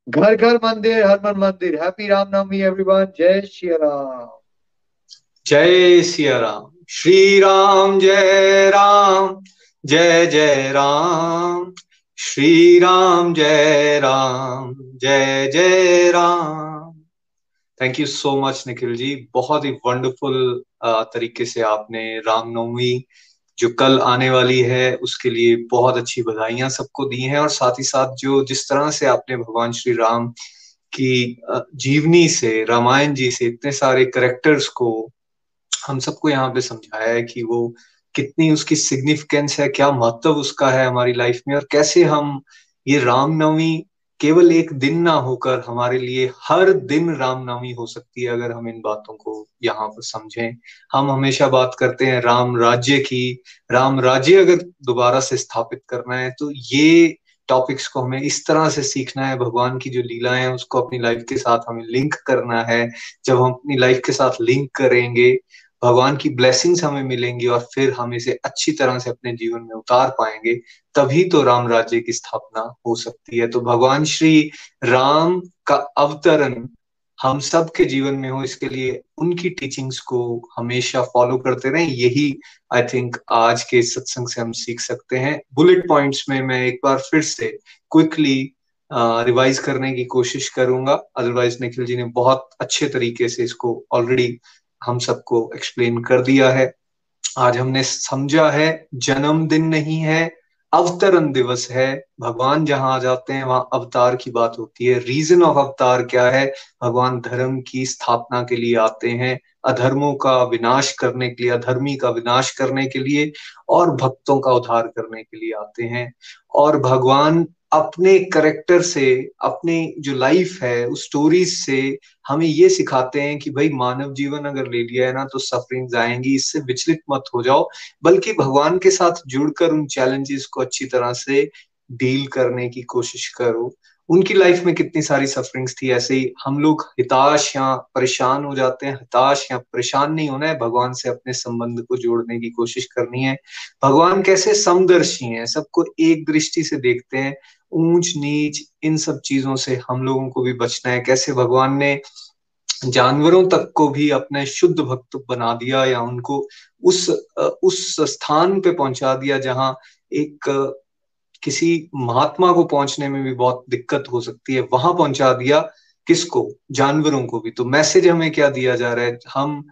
घर घर मंदिर, हर मन मंदिर। हैप्पी रामनवमी एवरीवन जय श्री राम। जय सिया राम। श्री राम, जय राम। जय जय राम। श्री राम, जय राम। जय जय Ram. Thank you so much Nikhil ji बहुत ही वंडरफुल तरीके से आपने रामनवमी जो कल आने वाली है, उसके लिए बहुत अच्छी बधाइयाँ सबको दी हैं और साथ ही साथ जो जिस तरह से आपने भगवान श्री राम की जीवनी से, रामायण जी से इतने सारे करेक्टर्स को हम सबको यहाँ पे समझाया है कि वो कितनी उसकी सिग्निफिकेंस है, क्या महत्व उसका है हमारी लाइफ में और कैसे हम ये रामनवमी केवल एक दिन ना होकर हमारे लिए हर दिन रामनवमी हो सकती है अगर हम इन बातों को यहाँ पर समझें। हम हमेशा बात करते हैं राम राज्य की। राम राज्य अगर दोबारा से स्थापित करना है तो ये टॉपिक्स को हमें इस तरह से सीखना है, भगवान की जो लीलाएँ हैं, उसको अपनी लाइफ के साथ हमें लिंक करना है। जब हम अपनी लाइफ के साथ लिंक करेंगे भगवान की ब्लेसिंग्स हमें मिलेंगी और फिर हम इसे अच्छी तरह से अपने जीवन में उतार पाएँगे, तभी तो राम राज्य की स्थापना हो सकती है। तो भगवान श्री राम का अवतरण हम सब के जीवन में हो, इसके लिए उनकी टीचिंग्स को हमेशा फॉलो करते रहें। यही आई थिंक आज के सत्संग से हम सीख सकते हैं। बुलेट पॉइंट्स में मैं एक बार फिर से क्विकली रिवाइज करने की कोशिश करूँगा। अदरवाइज़ निखिल जी ने बहुत अच्छे तरीके से इसको ऑलरेडी हम सबको एक्सप्लेन कर दिया है। आज हमने समझा है, जन्मदिन नहीं है, अवतरण दिवस है। भगवान जहाँ आ जाते हैं, वहाँ अवतार की बात होती है। रीजन ऑफ़ अवतार क्या है? भगवान धर्म की स्थापना के लिए आते हैं, अधर्मों का विनाश करने के लिए, अधर्मी का विनाश करने के लिए और भक्तों का उद्धार करने के लिए आते हैं। और भगवान अपने करेक्टर से, अपनी जो लाइफ है, उस स्टोरीज से हमें ये सिखाते हैं कि भाई मानव जीवन अगर ले लिया है ना तो सफरिंग आएँगी, इससे विचलित मत हो जाओ। बल्कि भगवान के साथ जुड़कर उन चैलेंजेस को अच्छी तरह से डील करने की कोशिश करो। उनकी लाइफ में कितनी सारी सफरिंग्स थी, ऐसे ही हम लोग हिताश या परेशान हो जाते हैं, हिताश या परेशान नहीं होना है, भगवान से अपने संबंध को जोड़ने की कोशिश करनी है। भगवान कैसे समदर्शी हैं, सबको एक दृष्टि से देखते हैं ऊंच नीच इन सब चीज़ों से हम लोगों को भी बचना है। कैसे भगवान ने जानवरों तक को भी अपने शुद्ध भक्त बना दिया या उनको उस उस स्थान पे पहुँचा दिया जहाँ एक, किसी महात्मा को पहुँचने में भी बहुत दिक्कत हो सकती है, वहाँ पहुँचा दिया किसको? जानवरों को भी। तो मैसेज हमें क्या दिया जा रहा है? हम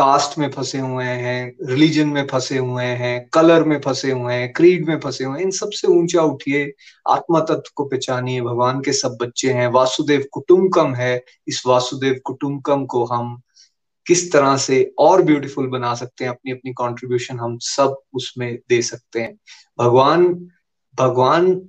कास्ट में फंसे हुए हैं, रिलीजन में फंसे हुए हैं, कलर में फंसे हुए हैं, क्रीड में फंसे हुए हैं, इन सबसे ऊँचा उठिए आत्मा तत्व को पहचानिए, भगवान के सब बच्चे हैं, वासुदेव कुटुंबकम है, इस वासुदेव कुटुंबकम को हम किस तरह से और ब्यूटीफुल बना सकते हैं अपनी अपनी कंट्रीब्यूशन हम सब उसमें दे सकते हैं। भगवान भगवान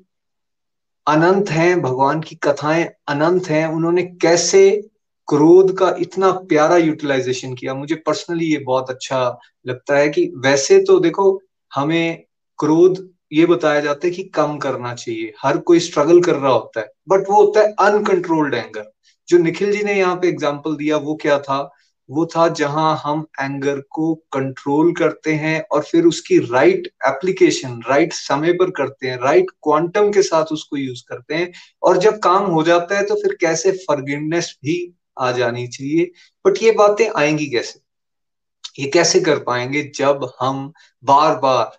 अनंत हैं, भगवान की कथाएँ अनंत हैं, उन्होंने कैसे क्रोध का इतना प्यारा यूटिलाइजेशन किया, मुझे पर्सनली ये बहुत अच्छा लगता है कि वैसे तो देखो, हमें क्रोध ये बताया जाता है कि कम करना चाहिए, हर कोई स्ट्रगल कर रहा होता है बट वो होता है अनकंट्रोल्ड एंगर जो निखिल जी ने यहाँ पे एग्ज़ाम्पल दिया, वो क्या था? वो था जहाँ हम एंगर को कंट्रोल करते हैं और फिर उसकी राइट एप्लीकेशन राइट समय पर करते हैं राइट क्वांटम के साथ उसको यूज़ करते हैं और जब काम हो जाता है तो फिर कैसे फॉरगिवनेस भी आ जानी चाहिए। बट ये बातें आएँगी कैसे? ये कैसे कर पाएँगे जब हम बार बार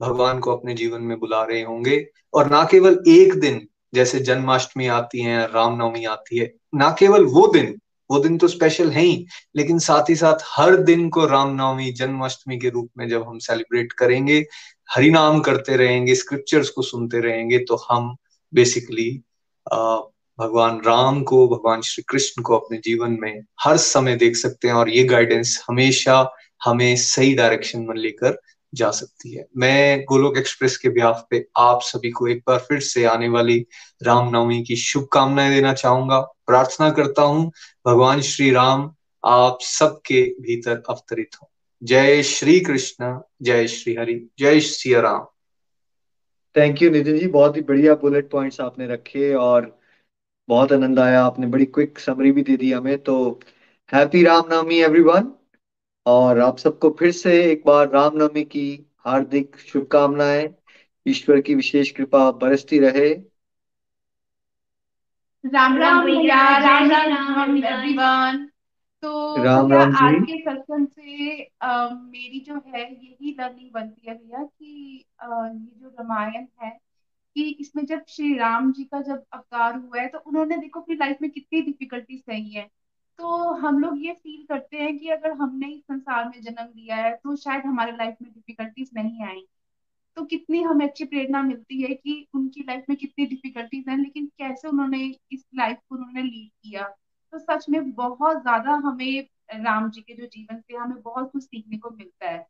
भगवान को अपने जीवन में बुला रहे होंगे? और ना केवल एक दिन, जैसे जन्माष्टमी आती है, रामनवमी आती है, ना केवल वो दिन वो दिन तो स्पेशल है ही, लेकिन साथ ही साथ हर दिन को रामनवमी, जन्माष्टमी के रूप में जब हम सेलिब्रेट करेंगे, हरिनाम करते रहेंगे स्क्रिप्चर्स को सुनते रहेंगे तो हम बेसिकली भगवान राम को, भगवान श्री कृष्ण को अपने जीवन में हर समय देख सकते हैं और ये गाइडेंस हमेशा हमें सही डायरेक्शन में लेकर जा सकती है। मैं गोलोक एक्सप्रेस के ब्याह पे आप सभी को एक बार फिर से आने वाली रामनवमी की शुभकामनाएँ देना चाहूँगा। प्रार्थना करता हूँ, भगवान श्री राम, आप सबके भीतर अवतरित हो। जय श्री कृष्ण जय श्री हरि जय Shri Ram. Thank you Nitin ji. बहुत ही बढ़िया बुलेट पॉइंट्स आपने रखे और बहुत आनंद आया आपने बड़ी क्विक समरी भी दे दी हमें तो हैप्पी रामनवमी एवरीवन और आप सबको फिर से एक बार रामनवमी की हार्दिक शुभकामनाएँ ईश्वर की विशेष कृपा बरसती रहे। राम राम भैया राम राम एवरीवन तो राम राम आज के सत्संग से आ, मेरी जो है यही लर्निंग बनती है भैया कि आ, ये जो रामायण है कि इसमें जब श्री राम जी का जब अवतार हुआ है तो उन्होंने देखो अपनी लाइफ में कितनी डिफिकल्टी सही है। तो हम लोग ये फील करते हैं कि अगर हमने इस संसार में जन्म लिया है तो शायद हमारे लाइफ में डिफिकल्टीज नहीं आएँगी तो कितनी हमें अच्छी प्रेरणा मिलती है कि उनकी लाइफ में कितनी डिफिकल्टीज हैं, लेकिन कैसे उन्होंने इस लाइफ को उन्होंने लीड किया। तो सच में बहुत ज़्यादा हमें राम जी के जो जीवन से हमें बहुत कुछ सीखने को मिलता है।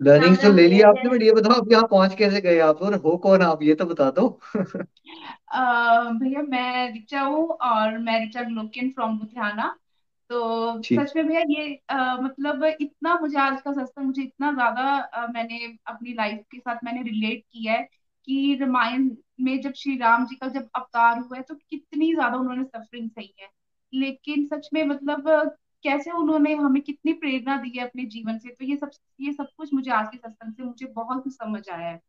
लर्निंग तो ले लिया आपने बट ये बताओ आप यहाँ पहुँच कैसे गए आप? और हो कौन आप? ये तो बता दो। भैया मैं रिचा हूँ और मैं रिचा ग्लोकियन फ्रॉम लुधियाना। तो सच में भैया ये अह, मतलब इतना मुझे आज का सत्संग मुझे इतना ज़्यादा मैंने अपनी लाइफ के साथ मैंने रिलेट किया है कि रामायण में जब श्री राम जी का जब अवतार हुआ है तो कितनी ज़्यादा उन्होंने सफरिंग सही है। लेकिन सच में मतलब कैसे उन्होंने हमें कितनी प्रेरणा दी है अपने जीवन से? तो ये सब ये सब कुछ मुझे आज के सत्संग से मुझे बहुत कुछ समझ आया है।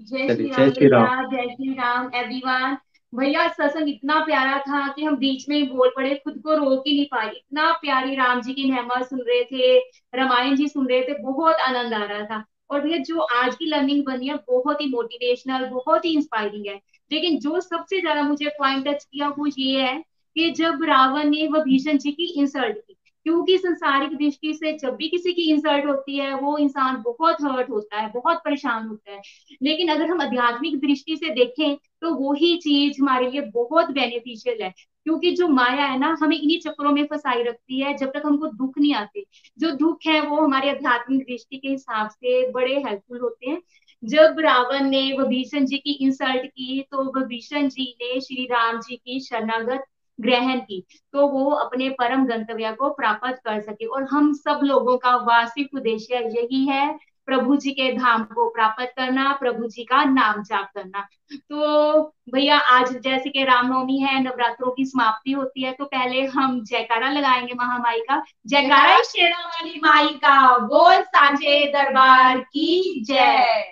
जय श्री राम जय श्री राम एवरीवन भैया सत्संग इतना प्यारा था कि हम बीच में ही बोल पड़े खुद को रोक ही नहीं पाए। इतना प्यारी राम जी की महिमा सुन रहे थे रामायण जी सुन रहे थे बहुत आनंद आ रहा था। और भैया जो आज की लर्निंग बनी है बहुत ही मोटिवेशनल बहुत ही इंस्पायरिंग है। लेकिन जो सबसे ज़्यादा मुझे पॉइंट टच किया वो ये है कि जब रावण ने वह भीषण जी की इंसल्ट की, क्योंकि संसारिक दृष्टि से जब भी किसी की इंसल्ट होती है, वो इंसान बहुत हर्ट होता है, बहुत परेशान होता है। लेकिन अगर हम आध्यात्मिक दृष्टि से देखें तो वो ही चीज़ हमारे लिए बहुत बेनिफिशियल है। क्योंकि जो माया है ना, हमें इन्हीं चक्रों में फंसाई रखती है, जब तक हमको दुख नहीं आते। जो दुख है, वो हमारे आध्यात्मिक दृष्टि के हिसाब से बड़े हेल्पफुल होते हैं। जब रावण ने विभीषण जी की इंसल्ट की तो विभीषण जी ने श्री राम जी की शरणागत ग्रहण की तो वो अपने परम गंतव्य को प्राप्त कर सके। और हम सब लोगों का वार्षिक उद्देश्य यही है प्रभु जी के धाम को प्राप्त करना प्रभु जी का नाम जाप करना। तो भैया आज जैसे कि रामनवमी है नवरात्रों की समाप्ति होती है तो पहले हम जयकारा लगाएँगे महामाई का। जयकारा शेरा वाली माई का। बोल साझे दरबार की जय।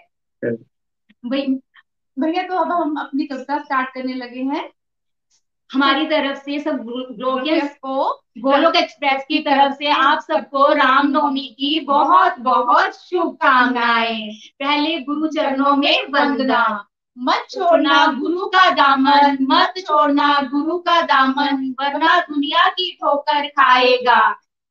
भैया तो अब हम अपनी कविता स्टार्ट करने लगे हैं। हमारी तरफ़ से सब ग्लोरियस को गोलोक एक्सप्रेस की तरफ़ से आप सबको रामनवमी की बहुत बहुत शुभकामनाएँ। पहले गुरु चरणों में वंदना। मत छोड़ना गुरु का दामन मत छोड़ना गुरु का दामन वरना दुनिया की ठोकर खाएगा।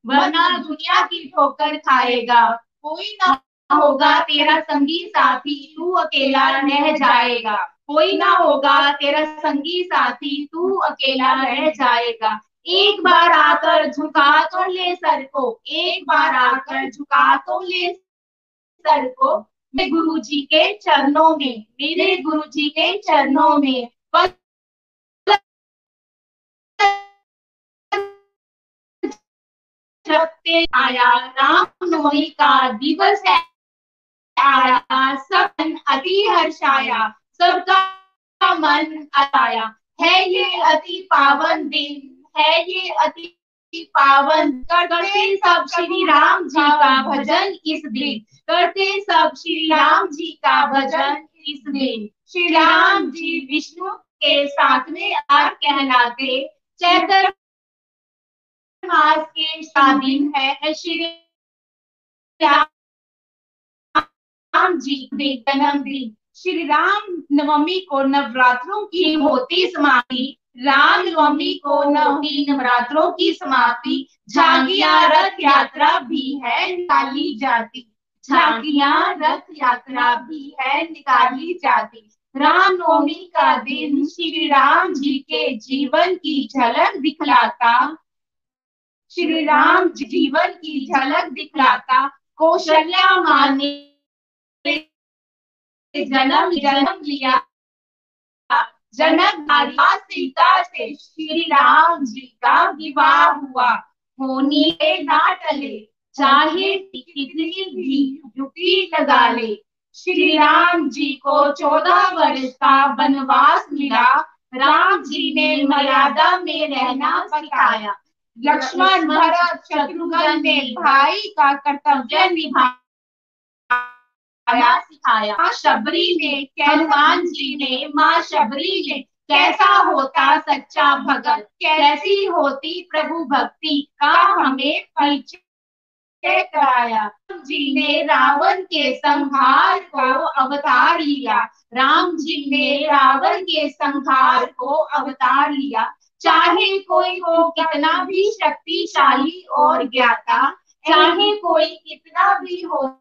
वरना दुनिया की ठोकर खाएगा। कोई ना होगा तेरा संगी साथी, तू अकेला रह जाएगा। कोई ना होगा तेरा संगी साथी, तू अकेला रह जाएगा। एक बार आकर झुका तो ले सर को, एक बार आकर झुका तो ले सर को। मेरे गुरु जी के चरणों में, मेरे गुरु जी के चरणों में। आया राम नवमी का दिवस है आया अति हर्षाया सबका मन आया है ये अति पावन दिन, है ये अति पावन करते सब श्री राम जी का भजन इस दिन। करते सब श्री राम जी का भजन इस दिन। श्री राम जी विष्णु के साथ में आर कहलाते। चैत्र मास के दिन है श्री राम जी के जन्मदिन। श्री राम नवमी को नवरात्रों की होती समाप्ति। राम नवमी को नवमी नवरात्रों की समाप्ति। झांकियाँ रथ यात्रा भी है, निकाली जाती। झांकियाँ रथ यात्रा भी है, निकाली जाती। रामनवमी का दिन श्री राम जी के जीवन की झलक दिखलाता। श्री राम जीवन की झलक दिखलाता। कौशल्या माँ ने जन्म जन्म लिया। जनक माता सीता से श्री राम जी का विवाह हुआ। होनी के ना टले, चाहे कितनी भी युक्ति लगा ले। श्री राम जी को चौदह वर्ष का वनवास मिला। राम जी ने मर्यादा में रहना सिखाया। लक्ष्मण भरत शत्रुघ्न ने भाई का कर्तव्य निभाया सिखाया माँ शबरी ने हनुमान जी ने, माँ शबरी ने, कैसा होता सच्चा भगत, कैसी होती प्रभु भक्ति, का हमें परिचय कराया। जी ने रावण के संहार को अवतार लिया। राम जी ने रावण के संहार को अवतार लिया। चाहे कोई हो कितना भी शक्तिशाली और ज्ञाता, चाहे कोई कितना भी हो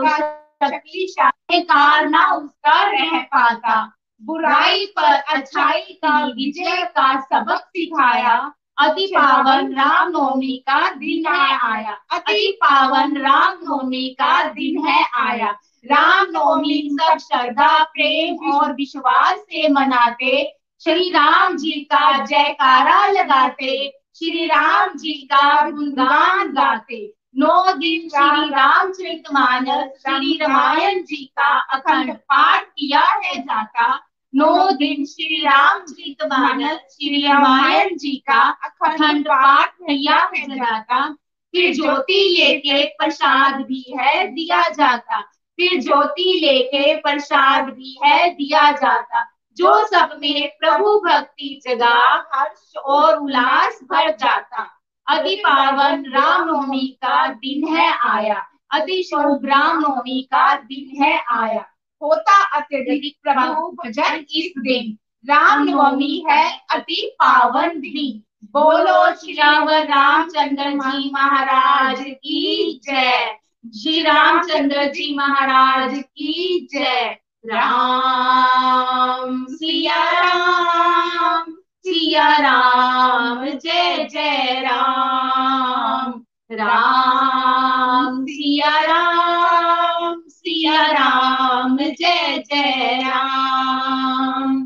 शक्तिशाली कार उसका रह पाता। बुराई पर अच्छाई का विजय का सबक सिखाया। अति पावन राम नवमी का दिन है आया। अति पावन राम नवमी का दिन है आया। राम नवमी सब श्रद्धा, प्रेम और विश्वास से मनाते। श्री राम जी का जयकारा लगाते। श्री राम जी का गुणगान गाते। नौ दिन श्री रामचरित मानस श्री रामायण जी का अखंड पाठ किया है जाता। नौ दिन श्री राम जी मानस श्री रामायण जी का अखंड पाठ किया है जाता। फिर ज्योति लेके प्रसाद भी है दिया जाता। फिर ज्योति लेके प्रसाद भी है दिया जाता। जो सब में प्रभु भक्ति जगा, हर्ष और उल्लास भर जाता। अति पावन रामनवमी का दिन है आया। अति शुभ रामनवमी का दिन है आया। होता अत्यधिक प्रभु भजन इस दिन। रामनवमी है अति पावन दिन। बोलो श्री राम रामचंद्र जी महाराज की जय। श्री रामचंद्र जी महाराज की जय। राम सिया राम। सिया राम, जय जय राम। राम सिया राम सिया राम, जय जय राम।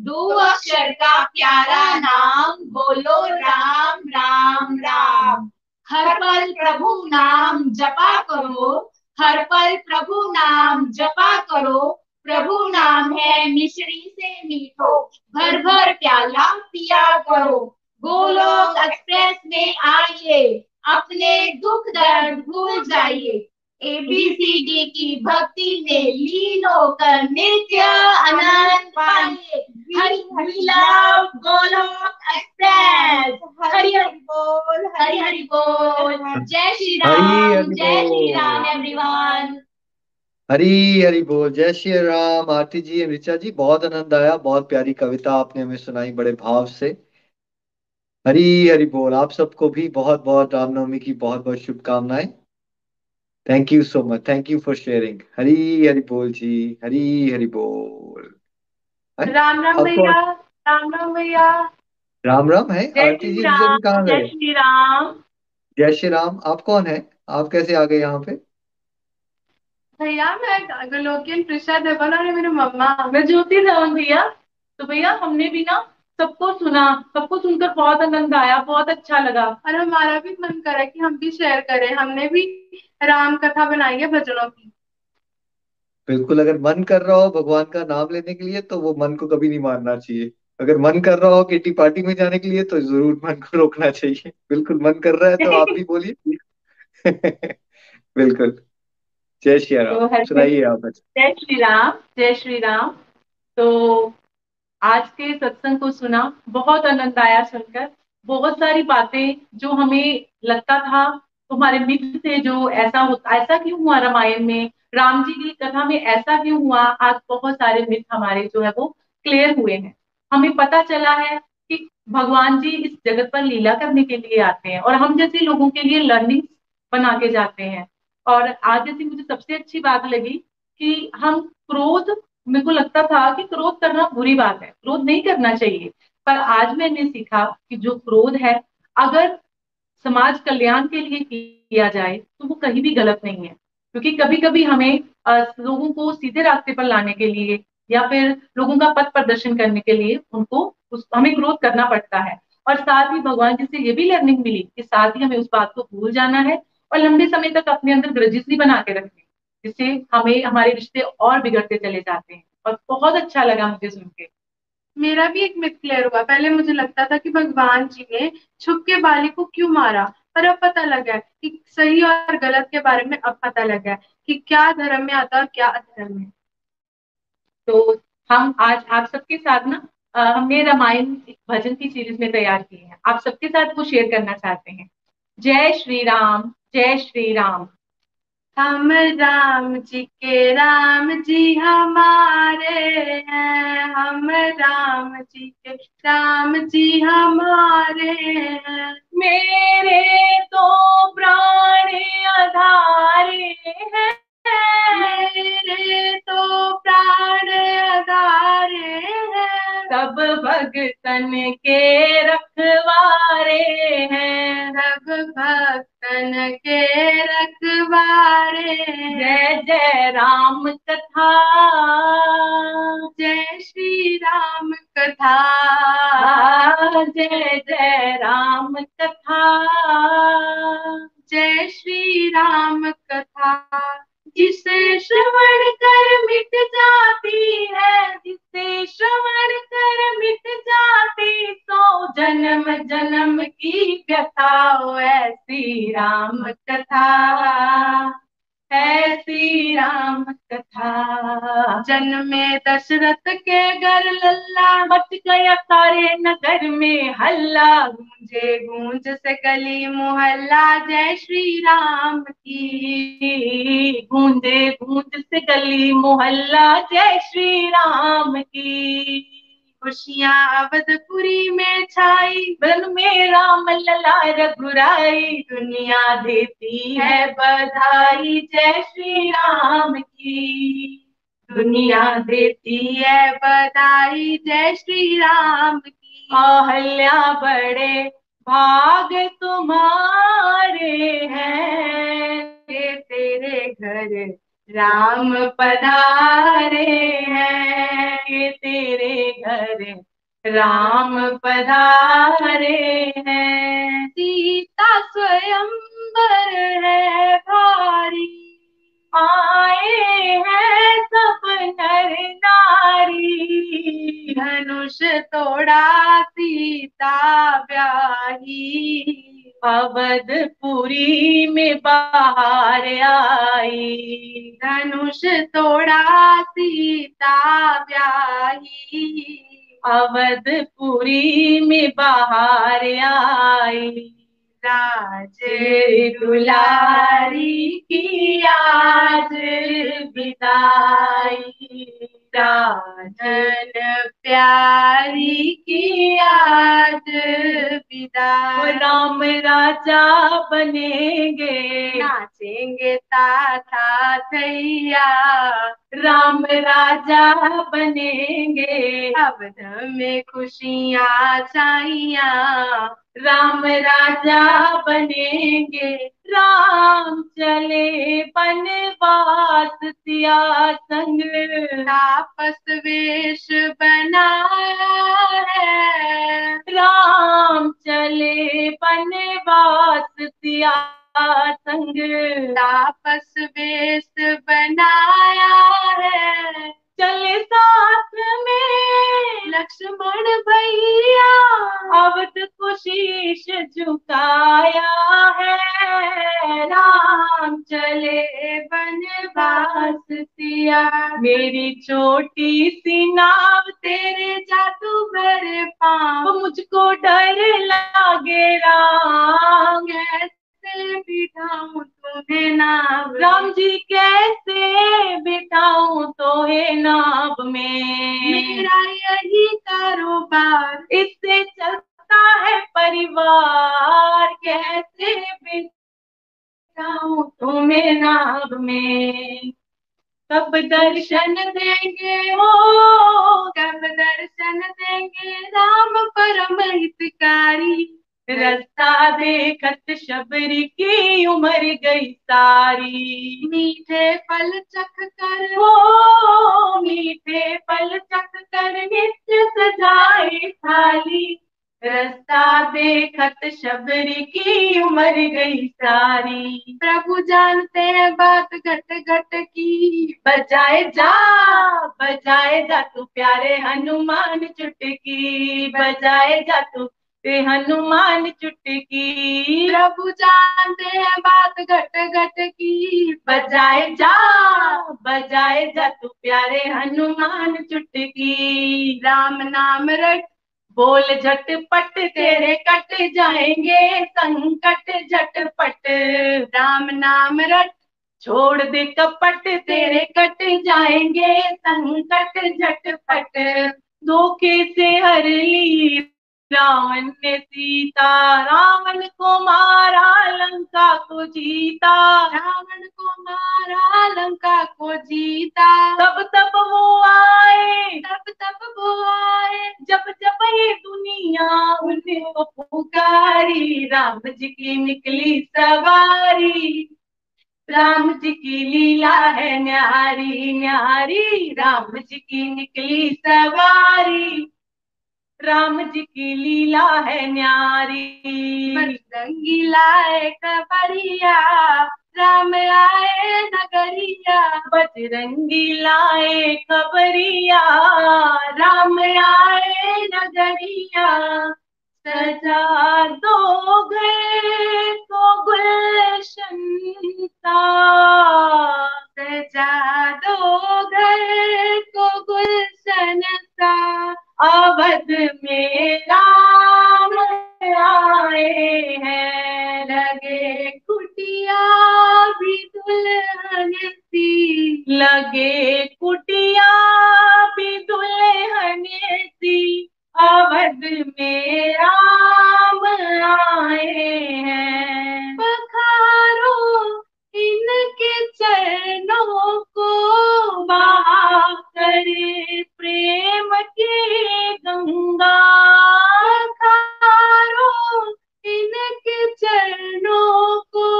दो अक्षर का प्यारा नाम, बोलो राम राम राम। हर पल प्रभु नाम जपा करो, हर पल प्रभु नाम जपा करो प्रभु नाम है मिश्री से मीठो। भर भर प्याला पिया करो। गोलोक एक्सप्रेस में आइए। अपने दुख दर्द भूल जाइए। एबीसीडी की भक्ति में लीन होकर नित्य आनंद पाइए। Hari Hari love Golok express. Hari Hari बोल हरि हरि बोल। जय श्री राम जय श्री राम एवरीवन हरी हरी बोल। जय श्री राम। आरती जी ऋचा जी बहुत आनंद आया। बहुत प्यारी कविता आपने हमें सुनाई बड़े भाव से। हरी हरी बोल। आप सबको भी बहुत बहुत रामनवमी की बहुत बहुत शुभकामनाएँ। Thank you so much thank you for sharing Hari Hari बोल जी। हरी हरी बोल। राम राम भैया। राम राम भैया। राम राम है? आरती जी कहाँ गए? जय श्री राम। जय श्री राम। आप कौन है? आप कैसे आ गए यहाँ पे? भैया, मैं गोलोकियन प्रिशा देवल और मेरे मम्मा। मैं ज्योति धवन भैया। तो भैया, हमने भी ना सबको सुना, सबको सुनकर बहुत आनंद आया, बहुत अच्छा लगा। और हमारा भी मन करा कि हम भी शेयर करें। हमने भी राम कथा बनाई है भजनों की। बिल्कुल, अगर मन कर रहा हो भगवान का नाम लेने के लिए तो वो मन को कभी नहीं मारना चाहिए। अगर मन कर रहा हो किटी पार्टी में जाने के लिए तो ज़रूर मन को रोकना चाहिए। बिल्कुल, मन कर रहा है तो आप भी बोलिए। बिल्कुल। जय श्री राम। तो सुनाइए आप जय श्री राम जय श्री राम। तो आज के सत्संग को सुना बहुत आनंद आया सुनकर। बहुत सारी बातें जो हमें लगता था तुम्हारे मित्र से जो ऐसा होता ऐसा क्यों हुआ रामायण में? राम जी की कथा में ऐसा क्यों हुआ? आज बहुत सारे मिथ हमारे जो है वो क्लियर हुए हैं। हमें पता चला है कि भगवान जी इस जगत पर लीला करने के लिए आते हैं और हम जैसे लोगों के लिए लर्निंग बना के जाते हैं। और आज जैसे मुझे सबसे अच्छी बात लगी कि हम क्रोध, मेरे को लगता था कि क्रोध करना बुरी बात है, क्रोध नहीं करना चाहिए। पर आज मैंने सीखा कि जो क्रोध है, अगर समाज कल्याण के लिए किया जाए तो वो कहीं भी गलत नहीं है। क्योंकि कभी कभी हमें लोगों को सीधे रास्ते पर लाने के लिए या फिर लोगों का पथ प्रदर्शन करने के लिए उनको उस, हमें क्रोध करना पड़ता है। और साथ ही भगवान जी से ये भी लर्निंग मिली कि साथ ही हमें उस बात को भूल जाना है और लंबे समय तक अपने अंदर ग्रजिस भी बना के रखने जिससे हमें हमारे रिश्ते और बिगड़ते चले जाते हैं। और बहुत अच्छा लगा मुझे सुन के। मेरा भी एक मिथ क्लियर हुआ। पहले मुझे लगता था कि भगवान जी ने छुप के बाली को क्यों मारा पर अब पता लगा है कि सही और गलत के बारे में अब पता लगा है कि क्या धर्म में आता है और क्या अधर्म में। तो हम आज आप सबके साथ ना हमने रामायण भजन की सीरीज़ में तैयार की है। आप सबके साथ वो शेयर करना चाहते हैं। जय श्री राम। जय श्री राम हम राम जी के राम जी हमारे हैं। हम राम जी के राम जी हमारे हैं। मेरे तो प्राण आधारे हैं। मेरे तो प्राण आधारे हैं। सब भगतन के रखवारे हैं। सब भक्तन के रखवारे जय जय राम कथा। जय श्री राम कथा। जय जय राम कथा। जय श्री राम कथा। जिसे श्रवण कर मिट जाती है, जिसे श्रवण कर मिट जाती तो जन्म जन्म की कथा ऐसी राम कथा। ऐसी राम कथा जन्मे दशरथ के घर लल्ला मच गया सारे नगर में। हल्ला गूंजे, गूंज से गली मोहल्ला, जय श्री राम की। गूंजे, गूंज से गली मोहल्ला, जय श्री राम की। खुशियाँ अवधपुरी में छाई। बन में राम लला रघुराई, दुनिया देती है बधाई। जय श्री राम की। दुनिया देती है बधाई। जय श्री राम की। आहल्या बड़े भाग तुम्हारे हैं। तेरे घर राम पधारे हैं ये तेरे घर। राम पधारे हैं। सीता स्वयंवर है भारी। आए हैं सब नर नारी। धनुष तोड़ा सीता ब्याही। अवधपुरी में बाहर आई। धनुष तोड़ा, सीता ब्याही। अवधपुरी में बाहर आई। राज दुलारी की आज विदाई। राजन प्यारी की आज विदाई राम राजा बनेंगे। नाचेंगे ताथा थैया राम राजा बनेंगे। अवध में खुशियाँ छाइया। राम राजा बनेंगे। राम चले बनवास सिया संग। तापस वेश बनाया है। राम चले बनवास सिया संग। तापस वेश बनाया है। चले साथ में। लक्ष्मण भैया अवध को शीश झुकाया है। राम चले बनवास सिया। मेरी छोटी सी नाव तेरे जादू भर पाँव मुझको डर लागे राम। कैसे बिठाऊं तुम्हें नाव राम जी कैसे बिठाऊं तो है नाव में? मेरा यही कारोबार। इससे चलता है परिवार। कैसे बिठाऊं तुम्हें नाव में? कब दर्शन देंगे ओ कब दर्शन देंगे राम परम हितकारी? रास्ता देखत शबरी की उम्र गई सारी। मीठे फल चख कर। हो मीठे फल चख कर नित्य सजाए थाली। रास्ता देखत शबरी की उम्र गई सारी। प्रभु जानते हैं बात घट घट की। बजाए जा बजाए जा तू प्यारे हनुमान चुटकी। बजाए जा तू ते हनुमान चुटकी। प्रभु जानते हैं बात घट घट की। बजाए जा बजाए जा तू प्यारे हनुमान चुटकी। राम नाम रट बोल झटपट तेरे कट जाएँगे संकट झटपट। राम नाम रट छोड़ दे कपट तेरे कट जाएँगे संकट झटपट। धोखे से हर ली रावण ने सीता रावण को मारा लंका को जीता। रावण को मारा लंका को जीता। तब तब वो आए। तब तब वो आए। जब जब ये दुनिया उनको पुकारी राम जी की निकली सवारी। राम जी की लीला है न्यारी न्यारी राम जी की निकली सवारी। राम जी की लीला है न्यारी। रंगी लाए कबरिया राम आए नगरिया। बजरंगी लाए खबरिया राम आए नगरिया। सजा दो घर को गुलशन सा सजा दो घर को गुलशन सा अवध में राम आए हैं, लगे कुटिया भी दुल्हन सी लगे कुटिया भी दुल्हन सी अवध में राम आए हैं, पखारो इनके चरणों को बहा करे प्रेम के गंगा खारो इनके चरणों को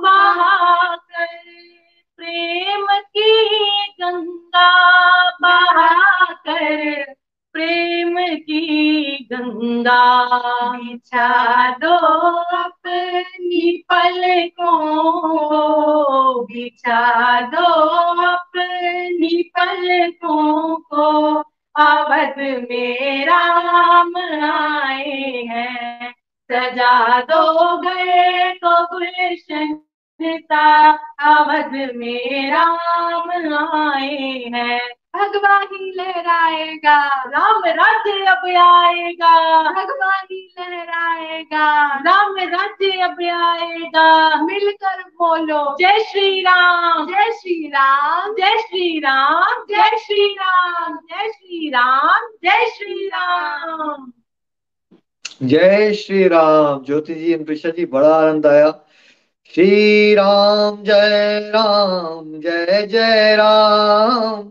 बहा करे प्रेम की गंगा बहा कर प्रेम की गंगा। बिछा राज्य अब आएगा। भगवानी लहराएगा। राम राज्य अब आएगा। मिलकर बोलो। जय श्री राम जय श्री राम जय श्री राम जय श्री राम जय श्री राम जय श्री राम जय श्री राम ज्योति जी अनप्रिशा जी बड़ा आनंद आया। श्री राम जय राम जय जय राम।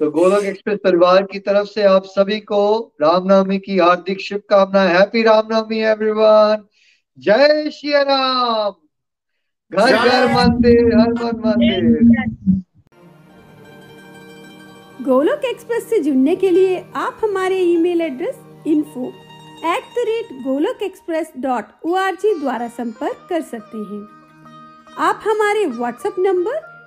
तो गोलक एक्सप्रेस परिवार की तरफ़ से आप सभी को रामनवमी की हार्दिक शुभकामनाएँ हैप्पी रामनवमी एवरीवन। जय श्री राम। घर घर मंदिर हर मन मंदिर। गोलोक एक्सप्रेस से जुड़ने के लिए आप हमारे email address info at the rate Golok express dot O R G द्वारा संपर्क कर सकते हैं। आप हमारे व्हाट्सएप नंबर